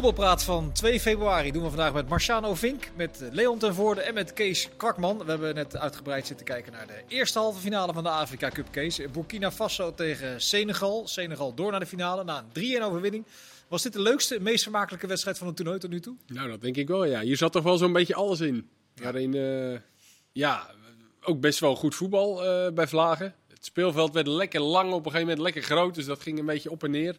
voetbalpraat van 2 februari doen we vandaag met Marciano Vink, met Leon ten Voorde en met Kees Kwakman. We hebben net uitgebreid zitten kijken naar de eerste halve finale van de Afrika Cup, Kees. Burkina Faso tegen Senegal. Senegal door naar de finale na een 3-1 overwinning. Was dit de leukste, meest vermakelijke wedstrijd van het toernooi tot nu toe? Nou, dat denk ik wel, ja. Hier zat toch wel zo'n beetje alles in. Waarin, uh, ja, ook best wel goed voetbal uh, bij Vlagen. Het speelveld werd lekker lang, op een gegeven moment lekker groot. Dus dat ging een beetje op en neer.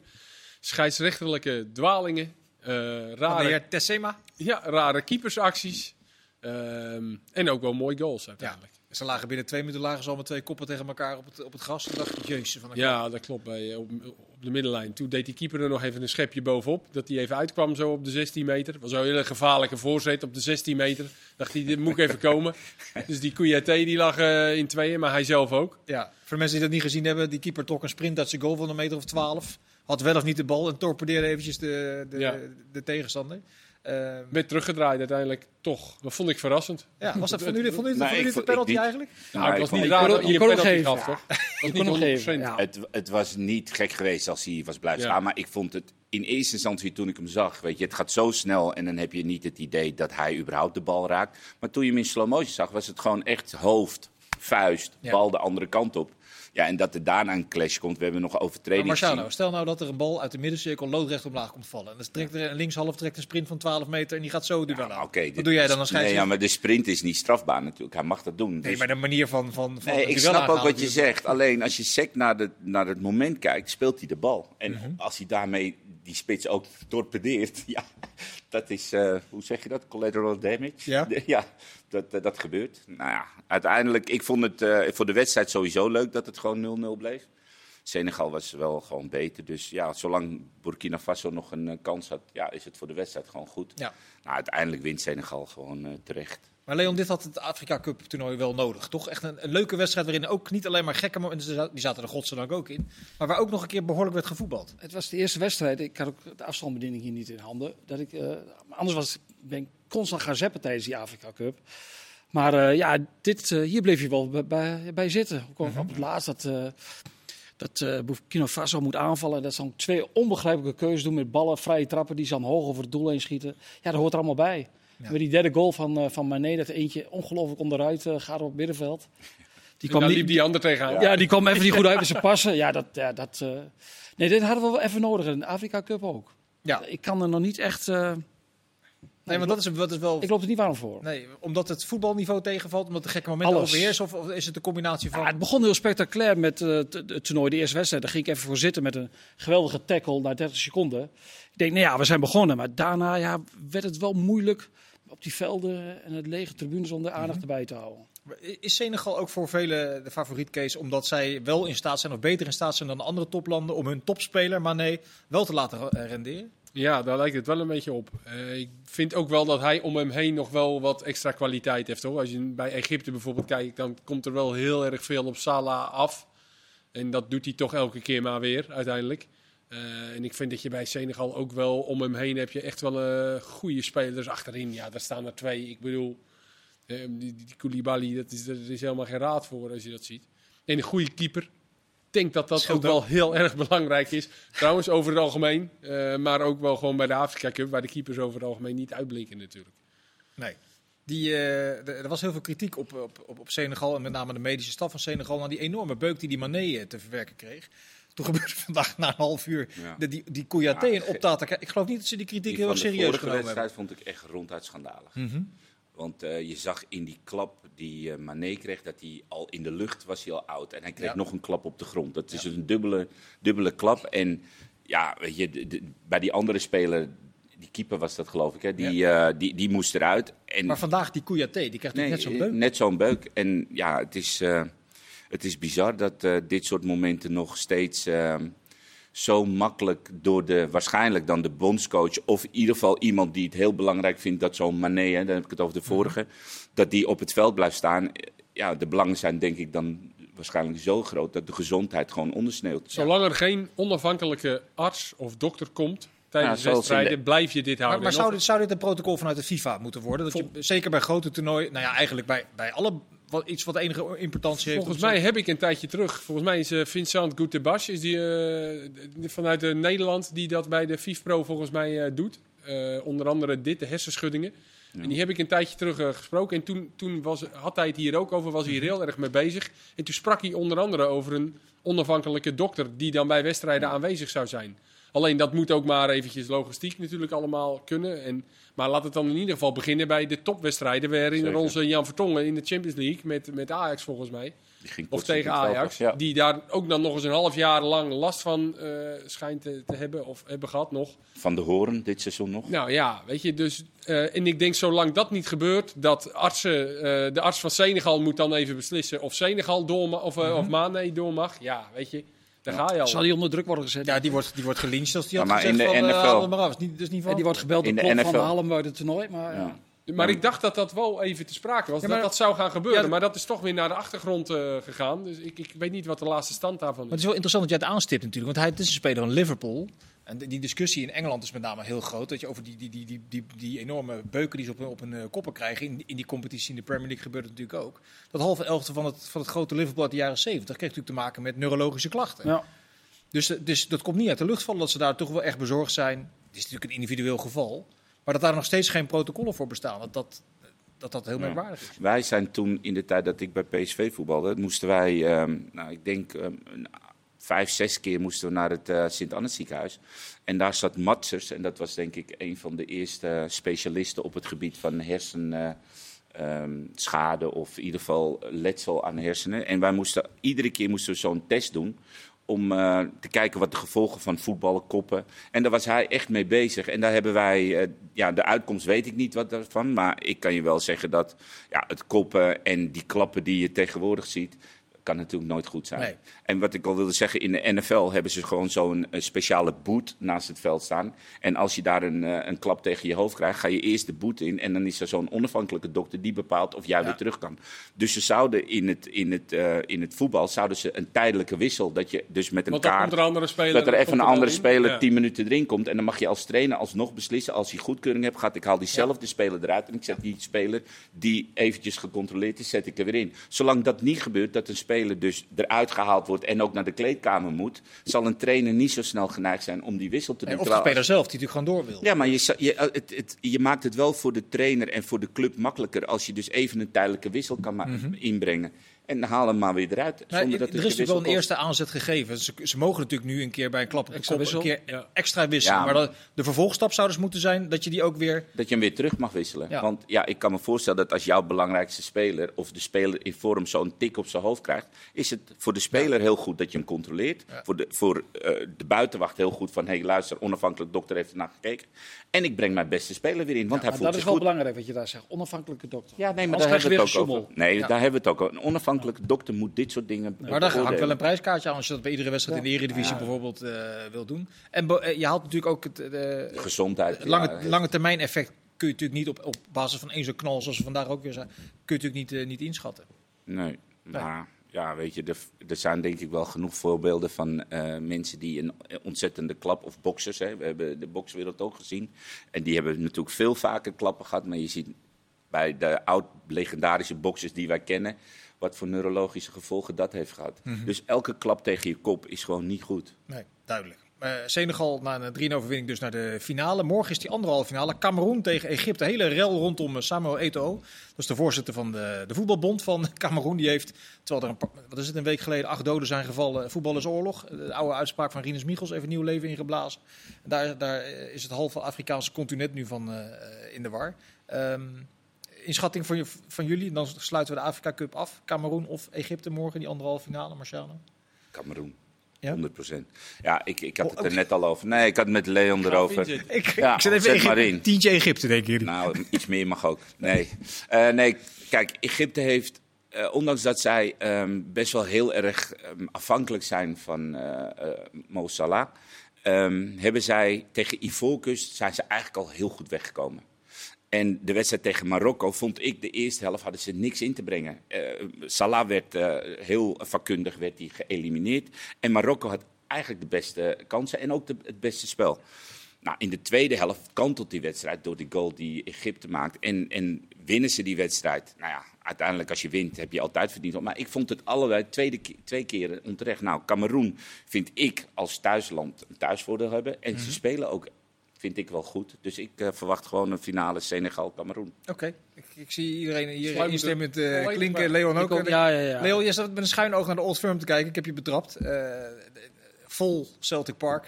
Scheidsrechterlijke dwalingen. Uh, rare, Tessema? Ja, rare keepersacties. Um, en ook wel mooie goals uiteindelijk. Ja. Ze lagen binnen twee minuten lagen ze al met twee koppen tegen elkaar op het, op het gras. Dacht ik, jezus. Van ja, dat klopt. Bij, op, op, de middenlijn. Toen deed die keeper er nog even een schepje bovenop. Dat hij even uitkwam zo op de 16 meter. was een hele gevaarlijke voorzet op de 16 meter. Dacht hij, dit moet ik even komen. dus die Kouyaté die lag uh, in tweeën, maar hij zelf ook. Ja, voor mensen die dat niet gezien hebben. Die keeper trok een sprint uit zijn goal van een meter of 12. Had wel of niet de bal en torpedeerde eventjes de, de, ja. de, de tegenstander. Uh, Met teruggedraaid uiteindelijk toch. Dat vond ik verrassend. Ja, was dat van jullie, vond jullie, nee, een penalty eigenlijk? Nou, het was niet raar dat een penalty gaf, toch? Je kon nog geven. Ja. Het, het was niet gek geweest als hij was blijven staan, maar ik vond het in eerste instantie toen ik hem zag, weet je, het gaat zo snel en dan heb je niet het idee dat hij überhaupt de bal raakt. Maar toen je hem in slow motion zag, was het gewoon echt hoofd, vuist, bal de andere kant op. Ja, en dat er daarna een clash komt. We hebben nog overtreding Marciano, stel nou dat er een bal uit de middencirkel loodrecht omlaag komt vallen. En dan trekt er een linkshalf trekt een sprint van 12 meter en die gaat zo duel ja, okay, Wat doe jij dan als Nee, ja, maar de sprint is niet strafbaar natuurlijk. Hij mag dat doen. Nee, dus- maar de manier van... van, van nee, ik snap ook wat je zegt. Alleen als je sec naar, de, naar het moment kijkt, speelt hij de bal. En mhm. als hij daarmee die spits ook torpedeert, ja, dat is, uh, hoe zeg je dat? Collateral damage? Ja, ja dat, dat, dat gebeurt. Nou ja, uiteindelijk, ik vond het uh, voor de wedstrijd sowieso leuk dat het gewoon 0-0 bleef. Senegal was wel gewoon beter. Dus ja, zolang Burkina Faso nog een uh, kans had, ja, is het voor de wedstrijd gewoon goed. Ja. Nou, uiteindelijk wint Senegal gewoon uh, terecht. Maar Leon, dit had het Afrika Cup toernooi wel nodig, toch? Echt een, een leuke wedstrijd waarin ook niet alleen maar gekke momenten, die zaten er godzijdank ook in, maar waar ook nog een keer behoorlijk werd gevoetbald. Het was de eerste wedstrijd, ik had ook de afstandsbediening hier niet in handen, dat ik, uh, anders was, ben ik constant gaan zeppen tijdens die Afrika Cup. Maar uh, ja, dit, uh, hier bleef je wel bij, bij, zitten. Ook mm -hmm. op het laatst dat, uh, dat Burkina Faso moet aanvallen. Dat ze dan twee onbegrijpelijke keuzes doen met ballen, vrije trappen die ze dan hoog over het doel heen schieten. Ja, dat hoort er allemaal bij. Ja. Met die derde goal van, van Mané, dat eentje ongelooflijk onderuit gaat op het middenveld. Die kwam liep die ander tegenaan. Ja, ja, die kwam even niet goed uit met zijn passen. Ja, dat, ja, dat, nee, dit hadden we wel even nodig in de Afrika Cup ook. Ja. Ik kan er nog niet echt... Nee, maar dat is, dat is wel... Ik loop er niet warm voor. Nee, omdat het voetbalniveau tegenvalt, omdat de gekke momenten Alles. overheersen, of, of, is het de combinatie van... Ja, het begon heel spectaculair met uh, het toernooi, de eerste wedstrijd. Daar ging ik even voor zitten met een geweldige tackle na 30 seconden. Ik denk, nou ja, we zijn begonnen. Maar daarna ja, werd het wel moeilijk op die velden en het lege tribunes om de aandacht mm -hmm. erbij te houden. Is Senegal ook voor velen de favoriet case omdat zij wel in staat zijn, of beter in staat zijn dan andere toplanden, om hun topspeler, maar nee, wel te laten renderen? Ja, daar lijkt het wel een beetje op. Uh, ik vind ook wel dat hij om hem heen nog wel wat extra kwaliteit heeft. Hoor. Als je bij Egypte bijvoorbeeld kijkt, dan komt er wel heel erg veel op Salah af. En dat doet hij toch elke keer maar weer, uiteindelijk. Uh, en ik vind dat je bij Senegal ook wel om hem heen heb je echt wel uh, goede spelers achterin. Ja, daar staan er twee. Ik bedoel, die, die, Koulibaly, dat is, er is helemaal geen raad voor als je dat ziet. En een goede keeper denk dat dat ook wel heel erg belangrijk is. Trouwens, over het algemeen. Uh, maar ook wel gewoon bij de Afrika Cup, waar de keepers over het algemeen niet uitblinken natuurlijk. Nee. Die, uh, er was heel veel kritiek op, op, op, op Senegal en met name de medische staf van Senegal naar die enorme beuk die die Mané te verwerken kreeg. Toen gebeurde vandaag na een half uur ja. de, die, die Kouyaté ja, en optaten. Ik geloof niet dat ze die kritiek die heel erg serieus genomen hebben. De wedstrijd vond ik echt ronduit schandalig. Mm -hmm. Want uh, je zag in die klap die uh, Mané kreeg, dat hij al in de lucht was hij al oud. En hij kreeg ja. nog een klap op de grond. Dat is ja. een dubbele, dubbele klap. En ja, weet je, de, de, bij die andere speler, die keeper was dat geloof ik, hè, die, ja. uh, die, die moest eruit. En, maar vandaag die Kouyaté, die krijgt nee, net zo'n beuk. Net zo'n beuk. En ja, het is, het is bizar dat dit soort momenten nog steeds zo makkelijk door de, waarschijnlijk dan de bondscoach, of in ieder geval iemand die het heel belangrijk vindt dat zo'n Mané, hè, dan heb ik het over de vorige, mm -hmm. dat die op het veld blijft staan. Ja, de belangen zijn denk ik dan waarschijnlijk zo groot dat de gezondheid gewoon ondersneeuwt. Zolang er geen onafhankelijke arts of dokter komt tijdens ja, wedstrijden, de... blijf je dit houden. Maar, maar zou, dit, zou dit een protocol vanuit de FIFA moeten worden? Dat je, zeker bij grote toernooien, nou ja, eigenlijk bij, bij alle wat, iets wat enige importantie heeft. Volgens mij heb ik een tijdje terug. Volgens mij is uh, Vincent Goutebash is die, uh, vanuit uh, Nederland die dat bij de FIFPro volgens mij doet. eh, onder andere dit, de hersenschuddingen. En die heb ik een tijdje terug eh, gesproken. En toen, toen was, had hij het hier ook over, was hij hier heel erg mee bezig. En toen sprak hij onder andere over een onafhankelijke dokter die dan bij wedstrijden aanwezig zou zijn. Alleen dat moet ook maar eventjes logistiek natuurlijk allemaal kunnen. En, maar laat het dan in ieder geval beginnen bij de topwedstrijden. We herinneren Zeker. onze Jan Vertongen in de Champions League met, met Ajax volgens mij. Of tegen veld Ajax. Ja. Die daar ook dan nog eens een half jaar lang last van eh, schijnt te, te hebben. Of hebben gehad nog. Van de Horen dit seizoen nog. Nou ja, weet je, dus... eh, en ik denk, zolang dat niet gebeurt, dat artsen... eh, de arts van Senegal moet dan even beslissen of Senegal door of, of Mane door mag. Ja, weet je, daar ga je al. Zal die onder druk worden gezet? Ja, die wordt, die wordt gelincht als die had Ja, maar gezegd in de van, eh, NFL haal maar af. Niet, is niet van. En die wordt gebeld In door de Klop van NFL. halen hem uit het toernooi. Maar, ja. Ja. Maar ik dacht dat dat wel even te sprake was, Ja, maar- dat dat zou gaan gebeuren. Ja, maar dat is toch weer naar de achtergrond eh, gegaan. Dus ik, ik weet niet wat de laatste stand daarvan Maar is. het is wel interessant dat jij het aanstipt natuurlijk. Want hij het is een speler van Liverpool. En die discussie in Engeland is met name heel groot. Dat je over die, die, die, die, die, die enorme beuken die ze op, hun- op hun eh, koppen krijgen. In, in die competitie in de Premier League gebeurt het natuurlijk ook. Dat halve elfte van het, van het grote Liverpool uit de jaren 70 kreeg natuurlijk te maken met neurologische klachten. Ja. Dus, eh, dus dat komt niet uit de lucht vallen dat ze daar toch wel echt bezorgd zijn. Het is natuurlijk een individueel geval. Maar dat daar nog steeds geen protocollen voor bestaan. Dat dat, dat, dat heel Ja. merkwaardig is. Wij zijn toen in de tijd dat ik bij PSV voetbalde, moesten wij, ehm, nou, ik denk ehm, een vijf, zes keer moesten we naar het eh, Sint-Annes ziekenhuis. En daar zat Matsers, en dat was denk ik een van de eerste specialisten op het gebied van hersenschade of in ieder geval letsel aan hersenen. En wij moesten iedere keer moesten we zo'n test doen om eh, te kijken wat de gevolgen van voetballen, koppen. En daar was hij echt mee bezig. En daar hebben wij, eh, ja, de uitkomst weet ik niet wat daarvan. Maar ik kan je wel zeggen dat ja, het koppen en die klappen die je tegenwoordig ziet, kan natuurlijk nooit goed zijn. Nee. En wat ik al wilde zeggen, in de NFL hebben ze gewoon zo'n eh, speciale boot naast het veld staan. En als je daar een, eh, een klap tegen je hoofd krijgt, ga je eerst de boot in. En dan is er zo'n onafhankelijke dokter die bepaalt of jij weer terug kan. Dus ze zouden in het, in, het, eh, in het voetbal zouden ze een tijdelijke wissel, dat je dus met een Want kaart... er. Dat er even een andere speler Ja. 10 minuten erin komt. En dan mag je als trainer alsnog beslissen. Als hij goedkeuring hebt gehad, ik haal diezelfde speler eruit. En ik zet die speler die eventjes gecontroleerd is, zet ik er weer in. Zolang dat niet gebeurt, dat een speler dus eruit gehaald wordt en ook naar de kleedkamer moet, zal een trainer niet zo snel geneigd zijn om die wissel te doen. En of de speler zelf, die natuurlijk gewoon door wil. ja, maar je, je, eh, het, het, je maakt het wel voor de trainer en voor de club makkelijker als je dus even een tijdelijke wissel kan ma- inbrengen. En haal hem maar weer eruit. Nou, Zonder dat er het is natuurlijk wel een eerste aanzet gegeven. Ze, ze mogen natuurlijk nu een keer bij een klap op de Extra kop een keer Ja. extra wisselen. Ja. Maar dat- de vervolgstap zou dus moeten zijn dat je die ook weer... dat je hem weer terug mag wisselen. Ja. Want ja, ik kan me voorstellen dat als jouw belangrijkste speler of de speler in vorm zo'n tik op zijn hoofd krijgt, is het voor de speler heel goed dat je hem controleert. Voor, de, voor eh, de buitenwacht heel goed van, hé hey, luister, onafhankelijk dokter heeft ernaar gekeken. En ik breng mijn beste speler weer in, want hij Maar voelt dat is zich wel goed. belangrijk wat je daar zegt. Onafhankelijke dokter. Ja, nee, maar Anders daar hebben we het ook weer over. Nee, daar hebben we het ook over. Een onafhankelijke dokter moet dit soort dingen Maar daar hangt wel een prijskaartje aan als je dat bij iedere wedstrijd in de Eredivisie bijvoorbeeld eh, wil doen. En eh, je haalt natuurlijk ook het eh, Gezondheid. het lange, ja, lange termijn effect kun je natuurlijk niet op, op basis van één zo'n knal zoals we vandaag ook weer zijn, kun je natuurlijk niet, niet inschatten. Nee, maar ja, weet je, er, er zijn denk ik wel genoeg voorbeelden van eh, mensen die een ontzettende klap, of boxers, hè, we hebben de bokswereld ook gezien. En die hebben natuurlijk veel vaker klappen gehad, maar je ziet bij de oud-legendarische boxers die wij kennen, wat voor neurologische gevolgen dat heeft gehad. Dus elke klap tegen je kop is gewoon niet goed. Nee, duidelijk. Eh, Senegal na een 3 overwinning dus naar de finale. Morgen is die anderhalve finale. Cameroen tegen Egypte. Hele rel rondom eh, Samuel Eto'o. Dat is de voorzitter van de, de voetbalbond van Cameroen. Die heeft, terwijl er een, paar- wat is het, een week geleden acht doden zijn gevallen. Voetbal is oorlog. De oude uitspraak van Rinus Michels even nieuw leven ingeblazen. Daar, daar eh, is het halve Afrikaanse continent nu van eh, in de war. Ehm inschatting van, je, van jullie, dan sluiten we de Afrika Cup af. Cameroen of Egypte morgen, die anderhalve finale, Marciano? Cameroen. Ja? 100%. Ja, ik, ik had Oh, het er oké. net al over. Nee, ik had het met Leon erover. Ik, Ja, ik zet even zet Egypte- maar in. tientje Egypte, denken jullie? Nou, iets meer mag ook. Nee, Eh, nee kijk, Egypte heeft, eh, ondanks dat zij ehm, best wel heel erg ehm, afhankelijk zijn van eh eh, Mo Salah, ehm, hebben zij tegen Ivoorkust zijn ze eigenlijk al heel goed weggekomen. En de wedstrijd tegen Marokko vond ik de eerste helft hadden ze niks in te brengen. Eh, Salah werd eh, heel vakkundig werd die geëlimineerd. En Marokko had eigenlijk de beste kansen en ook de, het beste spel. Nou, in de tweede helft kantelt die wedstrijd door die goal die Egypte maakt. En, en winnen ze die wedstrijd. Nou ja, uiteindelijk als je wint heb je altijd verdiend. Maar ik vond het allebei tweede, twee keren onterecht. Nou, Cameroen vind ik als thuisland een thuisvoordeel hebben. En ze spelen ook vind ik wel goed. Dus ik eh, verwacht gewoon een finale Senegal-Cameroen. Oké, ik, ik zie iedereen hier instemmend eh, volledig klinken. Leon ook. ook, ja, ja, ja. Leon, je zat met een schuin oog naar de Old Firm te kijken. Ik heb je betrapt. Eh, vol Celtic Park.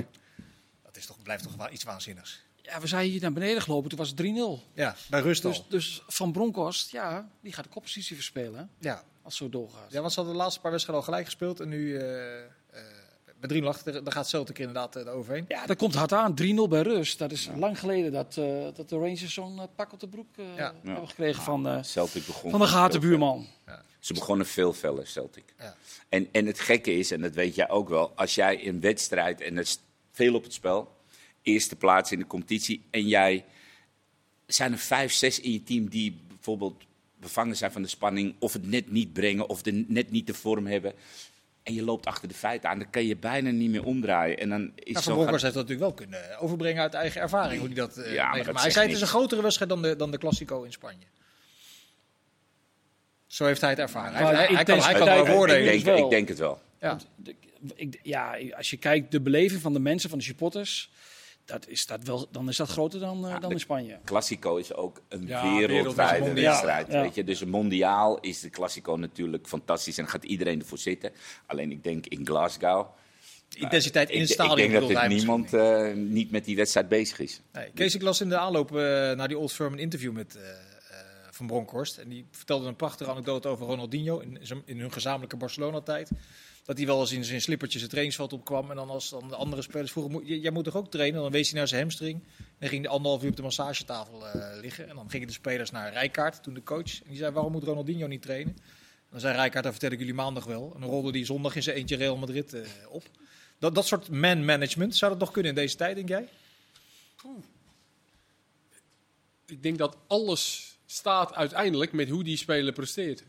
Dat is toch, blijft toch wel iets waanzinnigs. ja, we zijn hier naar beneden gelopen, toen was het 3-0. Ja, bij rust al. Dus, dus Van Bronckhorst, ja, die gaat de koppositie verspelen, ja. als het zo doorgaat. ja, want ze hadden de laatste paar wedstrijden al gelijk gespeeld. En nu eh eh met 3 lag, daar gaat Celtic inderdaad uh, overheen. Ja, dat komt hard aan. 3-0 bij rust. Dat is lang geleden dat, eh, dat de Rangers zo'n eh, pak op de broek eh, Ja. hebben gekregen van, eh, Celtic begon van de gaten buurman. Ze begonnen veel feller, Celtic. Ja. En, en het gekke is, en dat weet jij ook wel, als jij een wedstrijd en er is veel op het spel, eerste plaats in de competitie, en jij zijn er vijf, zes in je team die bijvoorbeeld bevangen zijn van de spanning, of het net niet brengen, of de, net niet de vorm hebben. En je loopt achter de feiten aan, dan kan je bijna niet meer omdraaien. En dan is Nou, zo van Bronckhorst heeft dat natuurlijk wel kunnen overbrengen uit eigen ervaring. Hoe die dat, eh, Ja, maar dat hij zei het is een grotere wedstrijd dan de, dan de Classico in Spanje. Zo heeft hij het ervaren. Hij, Maar hij, in hij kan, hij kan ik, ik denk het wel. Ja. De- ik, ja, als je kijkt de beleving van de mensen, van de supporters, dat is dat wel, dan is dat groter dan, eh, dan de- in Spanje. Classico is ook een Ja, wereldwijde wedstrijd. Ja. Weet je? Dus een mondiaal is de Classico natuurlijk fantastisch en gaat iedereen ervoor zitten. Alleen ik denk in Glasgow. Intensiteit in Ik, het ik stadion. denk dat er niemand eh, niet met die wedstrijd bezig is. Nee, Kees, ik las in de aanloop eh, naar die Old Firm een interview met eh, eh, Van Bronckhorst. En die vertelde een prachtige anekdote over Ronaldinho in, in hun gezamenlijke Barcelona-tijd. Dat hij wel eens in zijn slippertjes het trainingsveld opkwam. En dan als dan de andere spelers vroegen, "Moet- j- jij moet toch ook trainen? Dan wees hij naar zijn hamstring. En ging hij anderhalf uur op de massagetafel eh, liggen. En dan gingen de spelers naar Rijkaard, toen de coach. En die zei, waarom moet Ronaldinho niet trainen? En dan zei Rijkaard, dat vertel ik jullie maandag wel. En dan rolde hij zondag in zijn eentje Real Madrid eh, op. Dat, dat soort man-management, zou dat nog kunnen in deze tijd, denk jij? Ik denk dat alles staat uiteindelijk met hoe die speler presteert.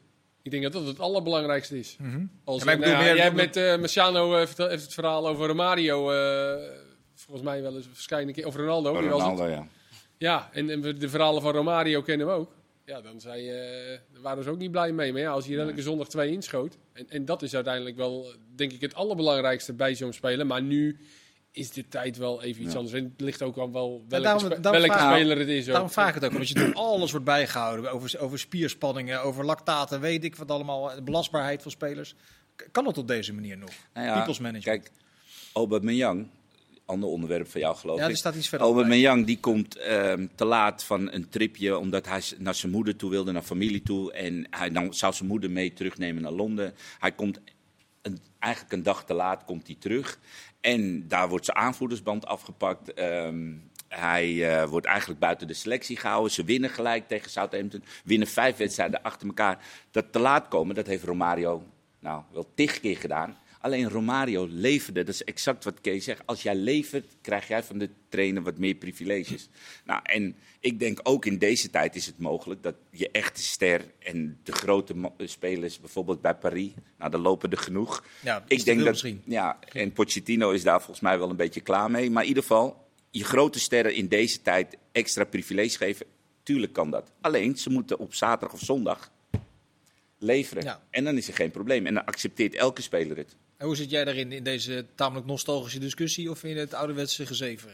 Ik denk dat dat het allerbelangrijkste is. Als, maar ik bedoel nou meer- jij hebt met eh Marciano eh, vertel- heeft het verhaal over Romario, eh, volgens mij wel eens verschillende keer, of Ronaldo. wie was het? Ronaldo, ja. Ja, en, de verhalen van Romario kennen we ook. Ja, dan zei, eh, daar waren ze ook niet blij mee. Maar ja, als hij er elke zondag twee inschoot. En, en dat is uiteindelijk wel, denk ik, het allerbelangrijkste bij zo'n speler. Maar nu is de tijd wel even iets Ja. anders. En het ligt ook al wel welke, daarom- spe- daarom welke vraag- speler het is. Ook. Daarom vraag ik het ook, omdat je natuurlijk alles wordt bijgehouden. Over, over spierspanningen, over lactaten, weet ik wat allemaal. De belastbaarheid van spelers. Kan het op deze manier nog? Nou ja, People's management. Kijk, Aubameyang, ander onderwerp van jou geloof ja, die ik. staat iets verder. bij. Aubameyang die komt ehm, te laat van een tripje omdat hij naar zijn moeder toe wilde, naar familie toe. En hij dan zou zijn moeder mee terugnemen naar Londen. Hij komt een, eigenlijk een dag te laat komt hij terug. En daar wordt zijn aanvoerdersband afgepakt. Ehm, hij eh, wordt eigenlijk buiten de selectie gehouden. Ze winnen gelijk tegen Southampton. Winnen vijf wedstrijden achter elkaar. Dat te laat komen, dat heeft Romario nou, wel tig keer gedaan. Alleen Romario leverde, dat is exact wat Kees zegt. Als jij levert, krijg jij van de trainer wat meer privileges. Nou, en ik denk ook in deze tijd is het mogelijk dat je echte ster en de grote mo- spelers, bijvoorbeeld bij Paris, nou, daar lopen er genoeg. Ja, ik denk dat, misschien. ja, en Pochettino is daar volgens mij wel een beetje klaar mee. Maar in ieder geval, je grote sterren in deze tijd extra privileges geven, tuurlijk kan dat. Alleen, ze moeten op zaterdag of zondag leveren. Ja. En dan is er geen probleem. En dan accepteert elke speler het. En hoe zit jij daarin, in deze tamelijk nostalgische discussie? Of in het ouderwetse gezeven?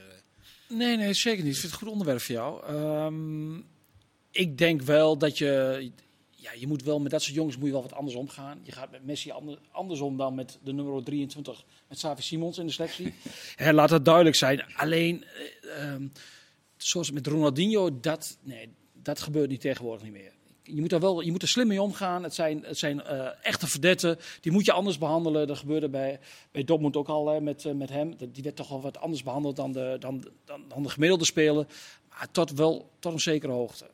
Nee, nee, zeker niet. Ik vind het een goed onderwerp voor jou. Ehm, ik denk wel dat je... Ja, je moet wel met dat soort jongens moet je wel wat anders omgaan. Je gaat met Messi ander- andersom dan met de nummer 23, met Savi Simons in de selectie. Laat dat duidelijk zijn. Alleen, eh, ehm, zoals met Ronaldinho, dat, nee, dat gebeurt niet tegenwoordig niet meer. Je moet, er wel, je moet er slim mee omgaan. Het zijn, het zijn eh, echte verdetten. Die moet je anders behandelen. Dat gebeurde bij, bij Dortmund ook al hè, met, eh, met hem. Die werd toch wel wat anders behandeld dan de, dan, dan, dan de gemiddelde speler. Maar tot wel tot een zekere hoogte.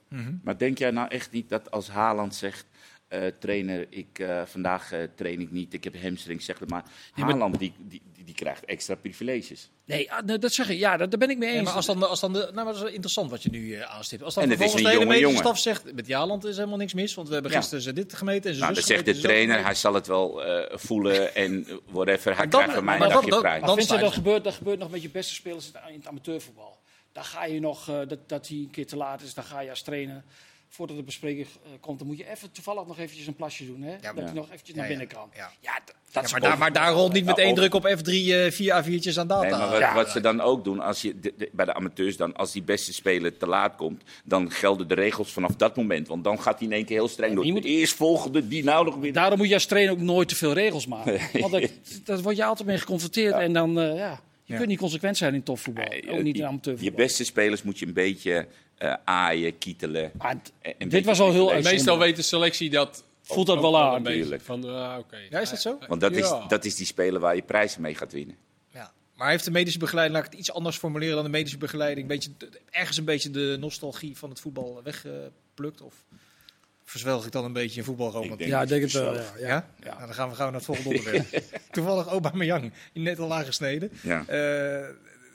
Maar denk jij nou echt niet dat als Haaland zegt... eh, trainer, ik, eh, vandaag eh, train ik niet, ik heb hamstring, zeg het maar. maar- Haaland die, die, die, die krijgt extra privileges. Nee, ah, nee, dat zeg ik. Ja, daar, ben ik mee eens. Maar als dan, de- als dan de, nou, maar dat is interessant wat je nu aanstipt. Als dan een de hele jonge medische jongen. staf zegt, met Jaland is helemaal niks mis, want we hebben Ja. gisteren ze dit gemeten en ze Nou, dan zegt de trainer, hij zal het wel eh, voelen en whatever. Hij krijgt van mij een dagje dan- vrij. dan- Maar vind je, dat gebeurt, dat gebeurt nog met je beste spelers in het amateurvoetbal. Daar ga je nog, eh, dat, dat hij een keer te laat is, dan ga je als trainer. Voordat de bespreking eh, komt, dan moet je even toevallig nog eventjes een plasje doen. Hè? dat je nog eventjes naar binnen ja. kan. Ja. Dat maar, daar, maar daar rolt niet met één druk op F3 eh, vier A4'tjes aan data. Nee, maar wat, Ja, wat ze dan ook doen, als je de- de- bij de amateurs dan, als die beste speler te laat komt, dan gelden de regels vanaf dat moment. Want dan gaat hij in één keer heel streng door. je moet- De eerstvolgende die nou nog weer. Daarom moet je als trainer ook nooit te veel regels maken. Want dat, dat word je altijd mee geconfronteerd. En dan, eh, ja, je Ja. kunt niet consequent zijn in topvoetbal. Ook niet in je- amateurvoetbal. Je beste spelers moet je een beetje eh, aaien, kietelen. Het- en- dit beetje was al heel. Meestal weet de selectie dat. Voelt dat ook wel aan, een beetje. tuurlijk. Van, ah, oké. Ja, is dat zo? Want dat, is, dat is die speler waar je prijzen mee gaat winnen. Ja. Maar heeft de medische begeleiding, laat ik het iets anders formuleren dan de medische begeleiding, een beetje, ergens een beetje de nostalgie van het voetbal weggeplukt? Of verzwelg ik dan een beetje in voetbalromantiek? Ik Ja, ik denk het wel. Ja, ja. Ja? Nou, dan gaan we gauw naar het volgende onderwerp. Toevallig Aubameyang, net al aangesneden. Ja. Eh,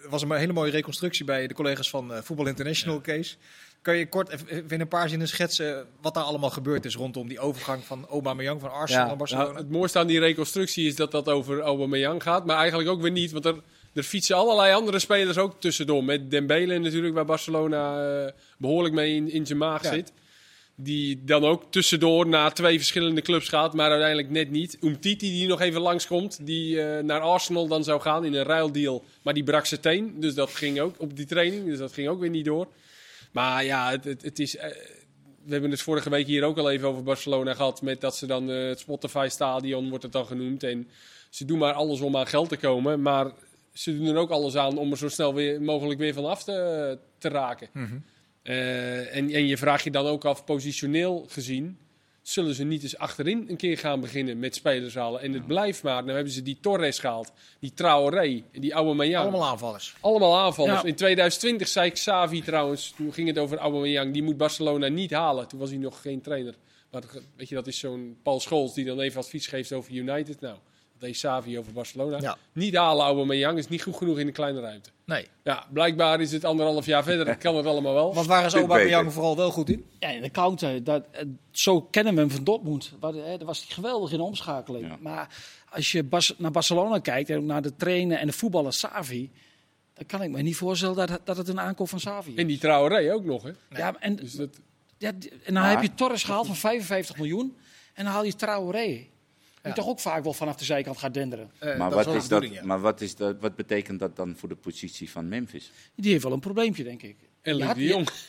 er was een hele mooie reconstructie bij de collega's van eh Voetbal International Case. Kan je kort even in een paar zinnen schetsen wat daar allemaal gebeurd is rondom die overgang van Aubameyang van Arsenal Ja. naar Barcelona? Nou, het mooiste aan die reconstructie is dat dat over Aubameyang gaat. Maar eigenlijk ook weer niet. Want er, er fietsen allerlei andere spelers ook tussendoor. Met Dembele natuurlijk, waar Barcelona eh, behoorlijk mee in, in zijn maag Ja. zit. Die dan ook tussendoor naar twee verschillende clubs gaat. Maar uiteindelijk net niet. Umtiti die nog even langskomt. Die eh, naar Arsenal dan zou gaan in een ruildeal. Maar die brak zijn teen. Dus dat ging ook op die training. Dus dat ging ook weer niet door. Maar ja, het, het, is... eh, we hebben het vorige week hier ook al even over Barcelona gehad. Met dat ze dan eh, het Spotify-stadion wordt het dan genoemd. En ze doen maar alles om aan geld te komen. Maar ze doen er ook alles aan om er zo snel weer, mogelijk weer van af te, te raken. Mhm. Eh, en, en je vraagt je dan ook af, positioneel gezien, zullen ze niet eens achterin een keer gaan beginnen met spelers halen? En het blijft maar. Nou hebben ze die Torres gehaald, die Traoré, en die Aubameyang. Allemaal aanvallers. Allemaal aanvallers. Ja. In 2020 zei ik Xavi trouwens, toen ging het over Aubameyang, die moet Barcelona niet halen. Toen was hij nog geen trainer. Maar weet je, dat is zo'n Paul Scholes die dan even advies geeft over United. Nou, deed Xavi over Barcelona. Ja. Niet halen Aubameyang, is niet goed genoeg in een kleine ruimte. Nee. Ja, blijkbaar is het anderhalf jaar verder, kan het allemaal wel. Want waar is Aubameyang vooral wel goed in? Ja, in de counter. Dat, eh, zo kennen we hem van Dortmund. Waar, hè, daar was hij geweldig in de omschakeling. Ja. Maar als je Bas- naar Barcelona kijkt en ook naar de trainer en de voetballer Savi, dan kan ik me niet voorstellen dat, het- dat het een aankoop van Savi is. En die Traoré ook nog, hè. ja, en, Dus dat, ja, en dan Maar- heb je Torres gehaald van 55 miljoen en dan haal je Traoré. Die Ja. toch ook vaak wel vanaf de zijkant gaat denderen. Eh, maar dat wat, is dat, ja. maar wat, is dat, wat betekent dat dan voor de positie van Memphis? Die heeft wel een probleempje, denk ik. en Luc de Jong.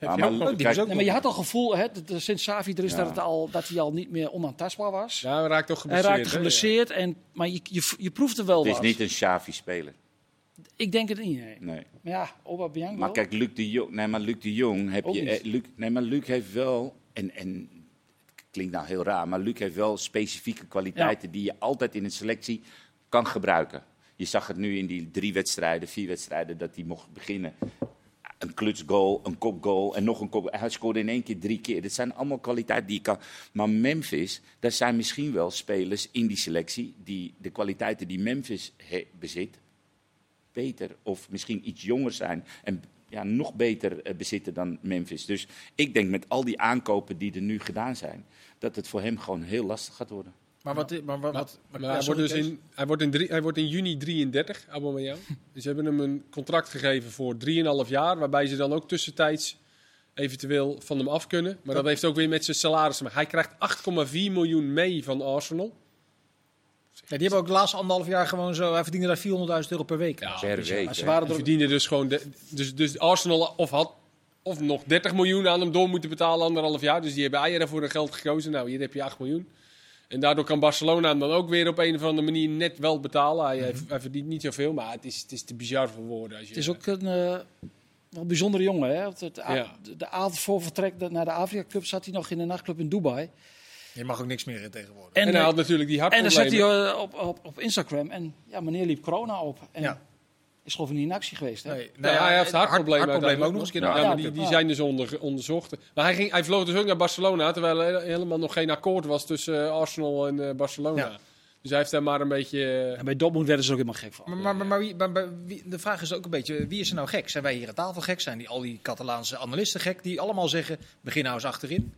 Ja, je maar kijk, Nee, maar je had al gevoel, hè, dat, sinds Savi er is, Ja. dat, het al, dat hij al niet meer onaantastbaar was. Ja, hij raakt toch hij geblesseerd. raakte hè? geblesseerd, en, maar je, je, je proefde wel het is wat. niet een Xavi-speler. Ik denk het niet, nee. Nee. Maar ja, Aubameyang Maar wel. kijk, Luc de Jong, nee, maar Luc de Jong heb Ook je. eh, Luc, nee, maar Luc heeft wel. En, en klinkt nou heel raar, maar Luc heeft wel specifieke kwaliteiten die je altijd in een selectie kan gebruiken. Je zag het nu in die drie wedstrijden, vier wedstrijden, dat hij mocht beginnen. Een klutsgoal, een kopgoal en nog een kopgoal. Hij scoorde in één keer drie keer. Dat zijn allemaal kwaliteiten die je kan. Maar Memphis, daar zijn misschien wel spelers in die selectie die de kwaliteiten die Memphis he- bezit, beter of misschien iets jonger zijn en ja, nog beter eh, bezitten dan Memphis. Dus ik denk met al die aankopen die er nu gedaan zijn, dat het voor hem gewoon heel lastig gaat worden. Maar wat... Maar, wat, Maar, maar hij, wordt dus in, hij, wordt in drie, hij wordt in juni 33, Aubameyang. dus ze hebben hem een contract gegeven voor 3,5 jaar, waarbij ze dan ook tussentijds eventueel van hem af kunnen. Maar dat heeft ook weer met zijn salaris te maken. Hij krijgt 8,4 miljoen mee van Arsenal. Ja, die hebben ook de laatste anderhalf jaar gewoon zo... Hij verdiende daar 400.000 euro per week. Ja, per dus week. ze waren er, verdienen dus gewoon... De, dus, dus Arsenal of had of nog 30 miljoen aan hem door moeten betalen anderhalf jaar. Dus die hebben eieren voor hun geld gekozen. Nou, hier heb je 8 miljoen. En daardoor kan Barcelona hem dan ook weer op een of andere manier net wel betalen. Hij, hij- hij verdient niet zoveel, maar het is, het is te bizar voor woorden. Als je, het is ook een eh, wel bijzondere jongen. Hè? Want Het, Ja. de, de avond voor vertrek naar de Afrika Cup zat hij nog in de nachtclub in Dubai. Je mag ook niks meer in tegenwoordig. En, En, hij eh, had natuurlijk die en dan hartproblemen. zet hij eh, op, op, op Instagram en ja, meneer liep corona op. En Ja. is geloof ik niet in actie geweest. Hè? Nee, Ja, hij heeft hartproblemen hartproblemen ook nog eens keer. Ja. Ja, die, die zijn dus onder, onderzocht. Maar hij, ging, hij vloog dus ook naar Barcelona, terwijl er helemaal nog geen akkoord was tussen eh, Arsenal en eh, Barcelona. Ja. Dus hij heeft daar maar een beetje... eh, En bij Dortmund werden ze er ook helemaal gek van. Maar, maar, maar, maar wie, maar- maar wie- de vraag is ook een beetje, wie is er nou gek? Zijn wij hier aan tafel gek? Zijn die, al die Catalaanse analisten gek? Die allemaal zeggen, begin nou eens achterin.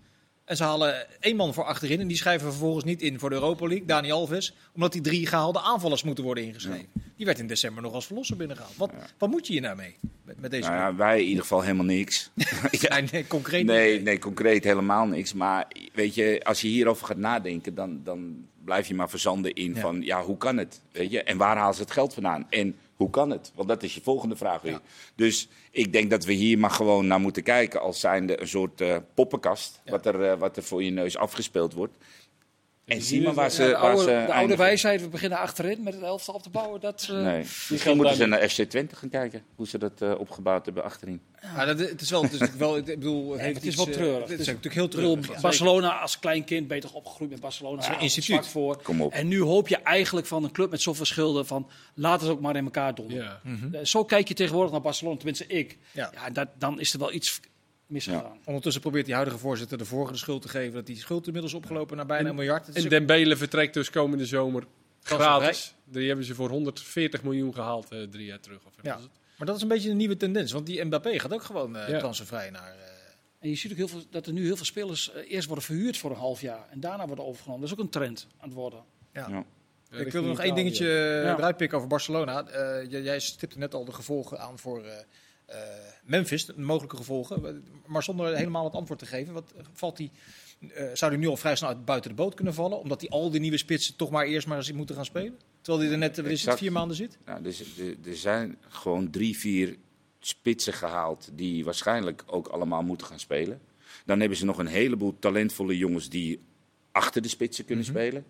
En ze halen één man voor achterin. En die schrijven vervolgens niet in voor de Europa League, Dani Alves. Omdat die drie gehaalde aanvallers moeten worden ingeschreven. Die werd in december nog als verlosser binnengehaald. Wat, wat moet je hier nou mee? Met, met deze Nou ja, wij in ieder geval helemaal niks. Nee, nee, concreet Nee, niet. nee, concreet helemaal niks. Maar weet je, als je hierover gaat nadenken, dan, dan blijf je maar verzanden in Ja. van, ja, hoe kan het? Weet je? En waar halen ze het geld vandaan? En hoe kan het? Want dat is je volgende vraag weer. Dus ik denk dat we hier maar gewoon naar moeten kijken als zijnde een soort eh, poppenkast, wat, er, eh, wat er voor je neus afgespeeld wordt. En zie maar waar ze, Ja, de waar oude, ze de oude wijsheid, we beginnen achterin met het elftal op te bouwen. Dat, eh, Nee. Misschien moeten ze naar FC Twente gaan kijken, hoe ze dat eh, opgebouwd hebben achterin. Maar dat, het is wel, het is wel, ik bedoel, het, heeft het is iets, wel eh, treurig. Het is natuurlijk heel treurig. ja. Barcelona als klein kind toch opgegroeid met Barcelona. een Ja, instituut. voor. Kom op. En nu hoop je eigenlijk van een club met zoveel schulden van laat het ook maar in elkaar donderen. Ja. Eh, Zo kijk je tegenwoordig naar Barcelona, tenminste ik. Ja. Ja. dat, dan is er wel iets misgegaan. Ondertussen probeert die huidige voorzitter de vorige de schuld te geven. Dat die schuld inmiddels opgelopen naar bijna En- een miljard. En Dembele vertrekt dus komende zomer gratis. Die hebben ze voor 140 miljoen gehaald eh, drie jaar terug. Of Ja. was het? Maar dat is een beetje een nieuwe tendens. Want die Mbappé gaat ook gewoon eh Ja. transfervrij naar... eh, En je ziet ook heel veel, dat er nu heel veel spelers eerst worden verhuurd voor een half jaar en daarna worden overgenomen. Dat is ook een trend aan het worden. ja. Ja. Ja, ik wilde nog één dingetje Ja. eruit pikken over Barcelona. Eh, jij, jij stipte net al de gevolgen aan voor eh, eh, Memphis, de mogelijke gevolgen. Maar zonder helemaal het antwoord te geven. Wat, valt die, eh, zou die nu al vrij snel uit buiten de boot kunnen vallen? Omdat die al die nieuwe spitsen toch maar eerst maar eens moeten gaan spelen? Terwijl die er net wat is het, vier maanden zit? Nou, dus, er- er zijn gewoon drie, vier spitsen gehaald die waarschijnlijk ook allemaal moeten gaan spelen. Dan hebben ze nog een heleboel talentvolle jongens die achter de spitsen kunnen spelen.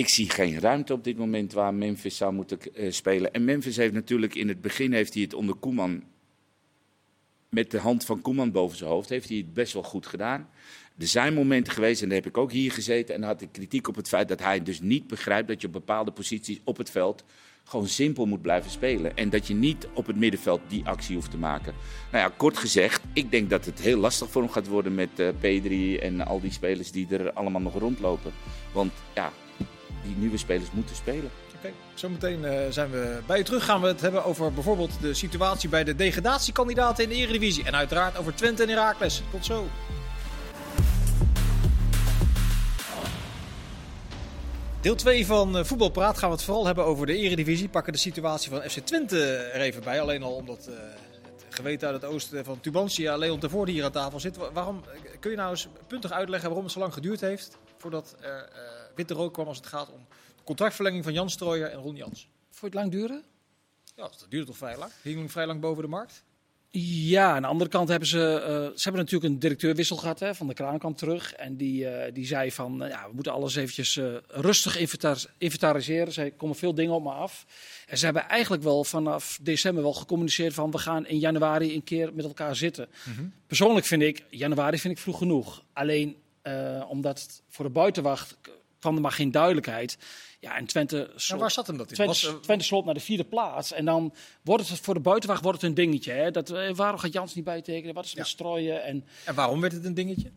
Ik zie geen ruimte op dit moment waar Memphis zou moeten eh, spelen. En Memphis heeft natuurlijk in het begin heeft hij het onder Koeman met de hand van Koeman boven zijn hoofd heeft hij het best wel goed gedaan. Er zijn momenten geweest, en daar heb ik ook hier gezeten, en had ik kritiek op het feit dat hij dus niet begrijpt dat je op bepaalde posities op het veld gewoon simpel moet blijven spelen. En dat je niet op het middenveld die actie hoeft te maken. Nou ja, kort gezegd, ik denk dat het heel lastig voor hem gaat worden met eh, P3 en al die spelers die er allemaal nog rondlopen. Want ja, die nieuwe spelers moeten spelen. Oké, zometeen eh, zijn we bij je terug. Gaan we het hebben over bijvoorbeeld de situatie bij de degradatiekandidaten in de Eredivisie. En uiteraard over Twente en Heracles. Tot zo. Deel 2 van eh, Voetbalpraat gaan we het vooral hebben over de Eredivisie. Pakken de situatie van FC Twente er even bij. Alleen al omdat eh, het geweten uit het oosten van Tubantia, Leon Tevoorde hier aan tafel zit. Wa- Waarom, kun je nou eens puntig uitleggen waarom het zo lang geduurd heeft voordat er eh, witte rook kwam als het gaat om de contractverlenging van Jan Strooijer en Ron Jans? Vond je het lang duren? Ja, dat duurde toch vrij lang? Hing vrij lang boven de markt? Ja, aan de andere kant hebben ze, eh, ze hebben natuurlijk een directeurwissel gehad hè, van de kraankant terug. En die, eh, die zei van, ja, we moeten alles eventjes rustig inventar- inventariseren. Ze komen veel dingen op me af. En ze hebben eigenlijk wel vanaf december wel gecommuniceerd van, we gaan in januari een keer met elkaar zitten. Persoonlijk vind ik, januari vind ik vroeg genoeg. Alleen eh, omdat het voor de buitenwacht kwam er maar geen duidelijkheid. Ja, en Twente... En sloot- waar zat hem dat in? Twente, Was, Twente sloopt naar de vierde plaats. En dan wordt het voor de buitenwacht wordt het een dingetje. Hè? Dat, eh, waarom gaat Jans niet bijtekenen? Wat is met Ja. strooien? En, en waarom werd het een dingetje?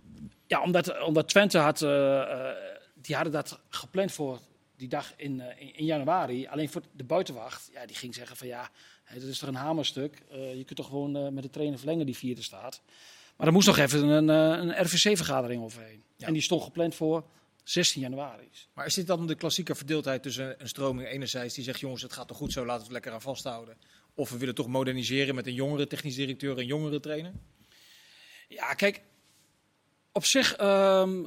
ja, omdat, omdat Twente had, eh, die hadden dat gepland voor die dag in, in, in januari. Alleen voor de buitenwacht, ja, die ging zeggen van ja, hè, dat is toch een hamerstuk. Je kunt toch gewoon met de trainer verlengen die vierde staat. Maar er moest nog even een, eh, een RVC-vergadering overheen. Ja. En die stond gepland voor 16 januari. Maar is dit dan de klassieke verdeeldheid tussen een stroming enerzijds die zegt jongens het gaat toch goed zo, laten we het lekker aan vasthouden. Of we willen toch moderniseren met een jongere technisch directeur en jongere trainer? Ja, kijk, op zich ehm,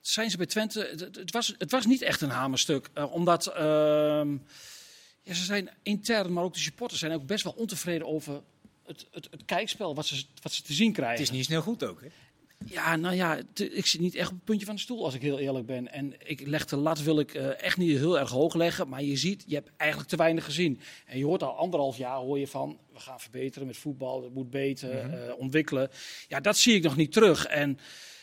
zijn ze bij Twente. Het, was, het was niet echt een hamerstuk. eh, omdat ehm, ja, ze zijn intern, maar ook de supporters zijn ook best wel ontevreden over het, het, het kijkspel wat ze, wat ze te zien krijgen. Het is niet snel goed ook. Hè? Ja, nou ja, ik zit niet echt op het puntje van de stoel als ik heel eerlijk ben. En ik leg de lat wil ik eh, echt niet heel erg hoog leggen. Maar je ziet, je hebt eigenlijk te weinig gezien. En je hoort al anderhalf jaar hoor je van, we gaan verbeteren met voetbal. Het moet beter, eh, ontwikkelen. Ja, dat zie ik nog niet terug. En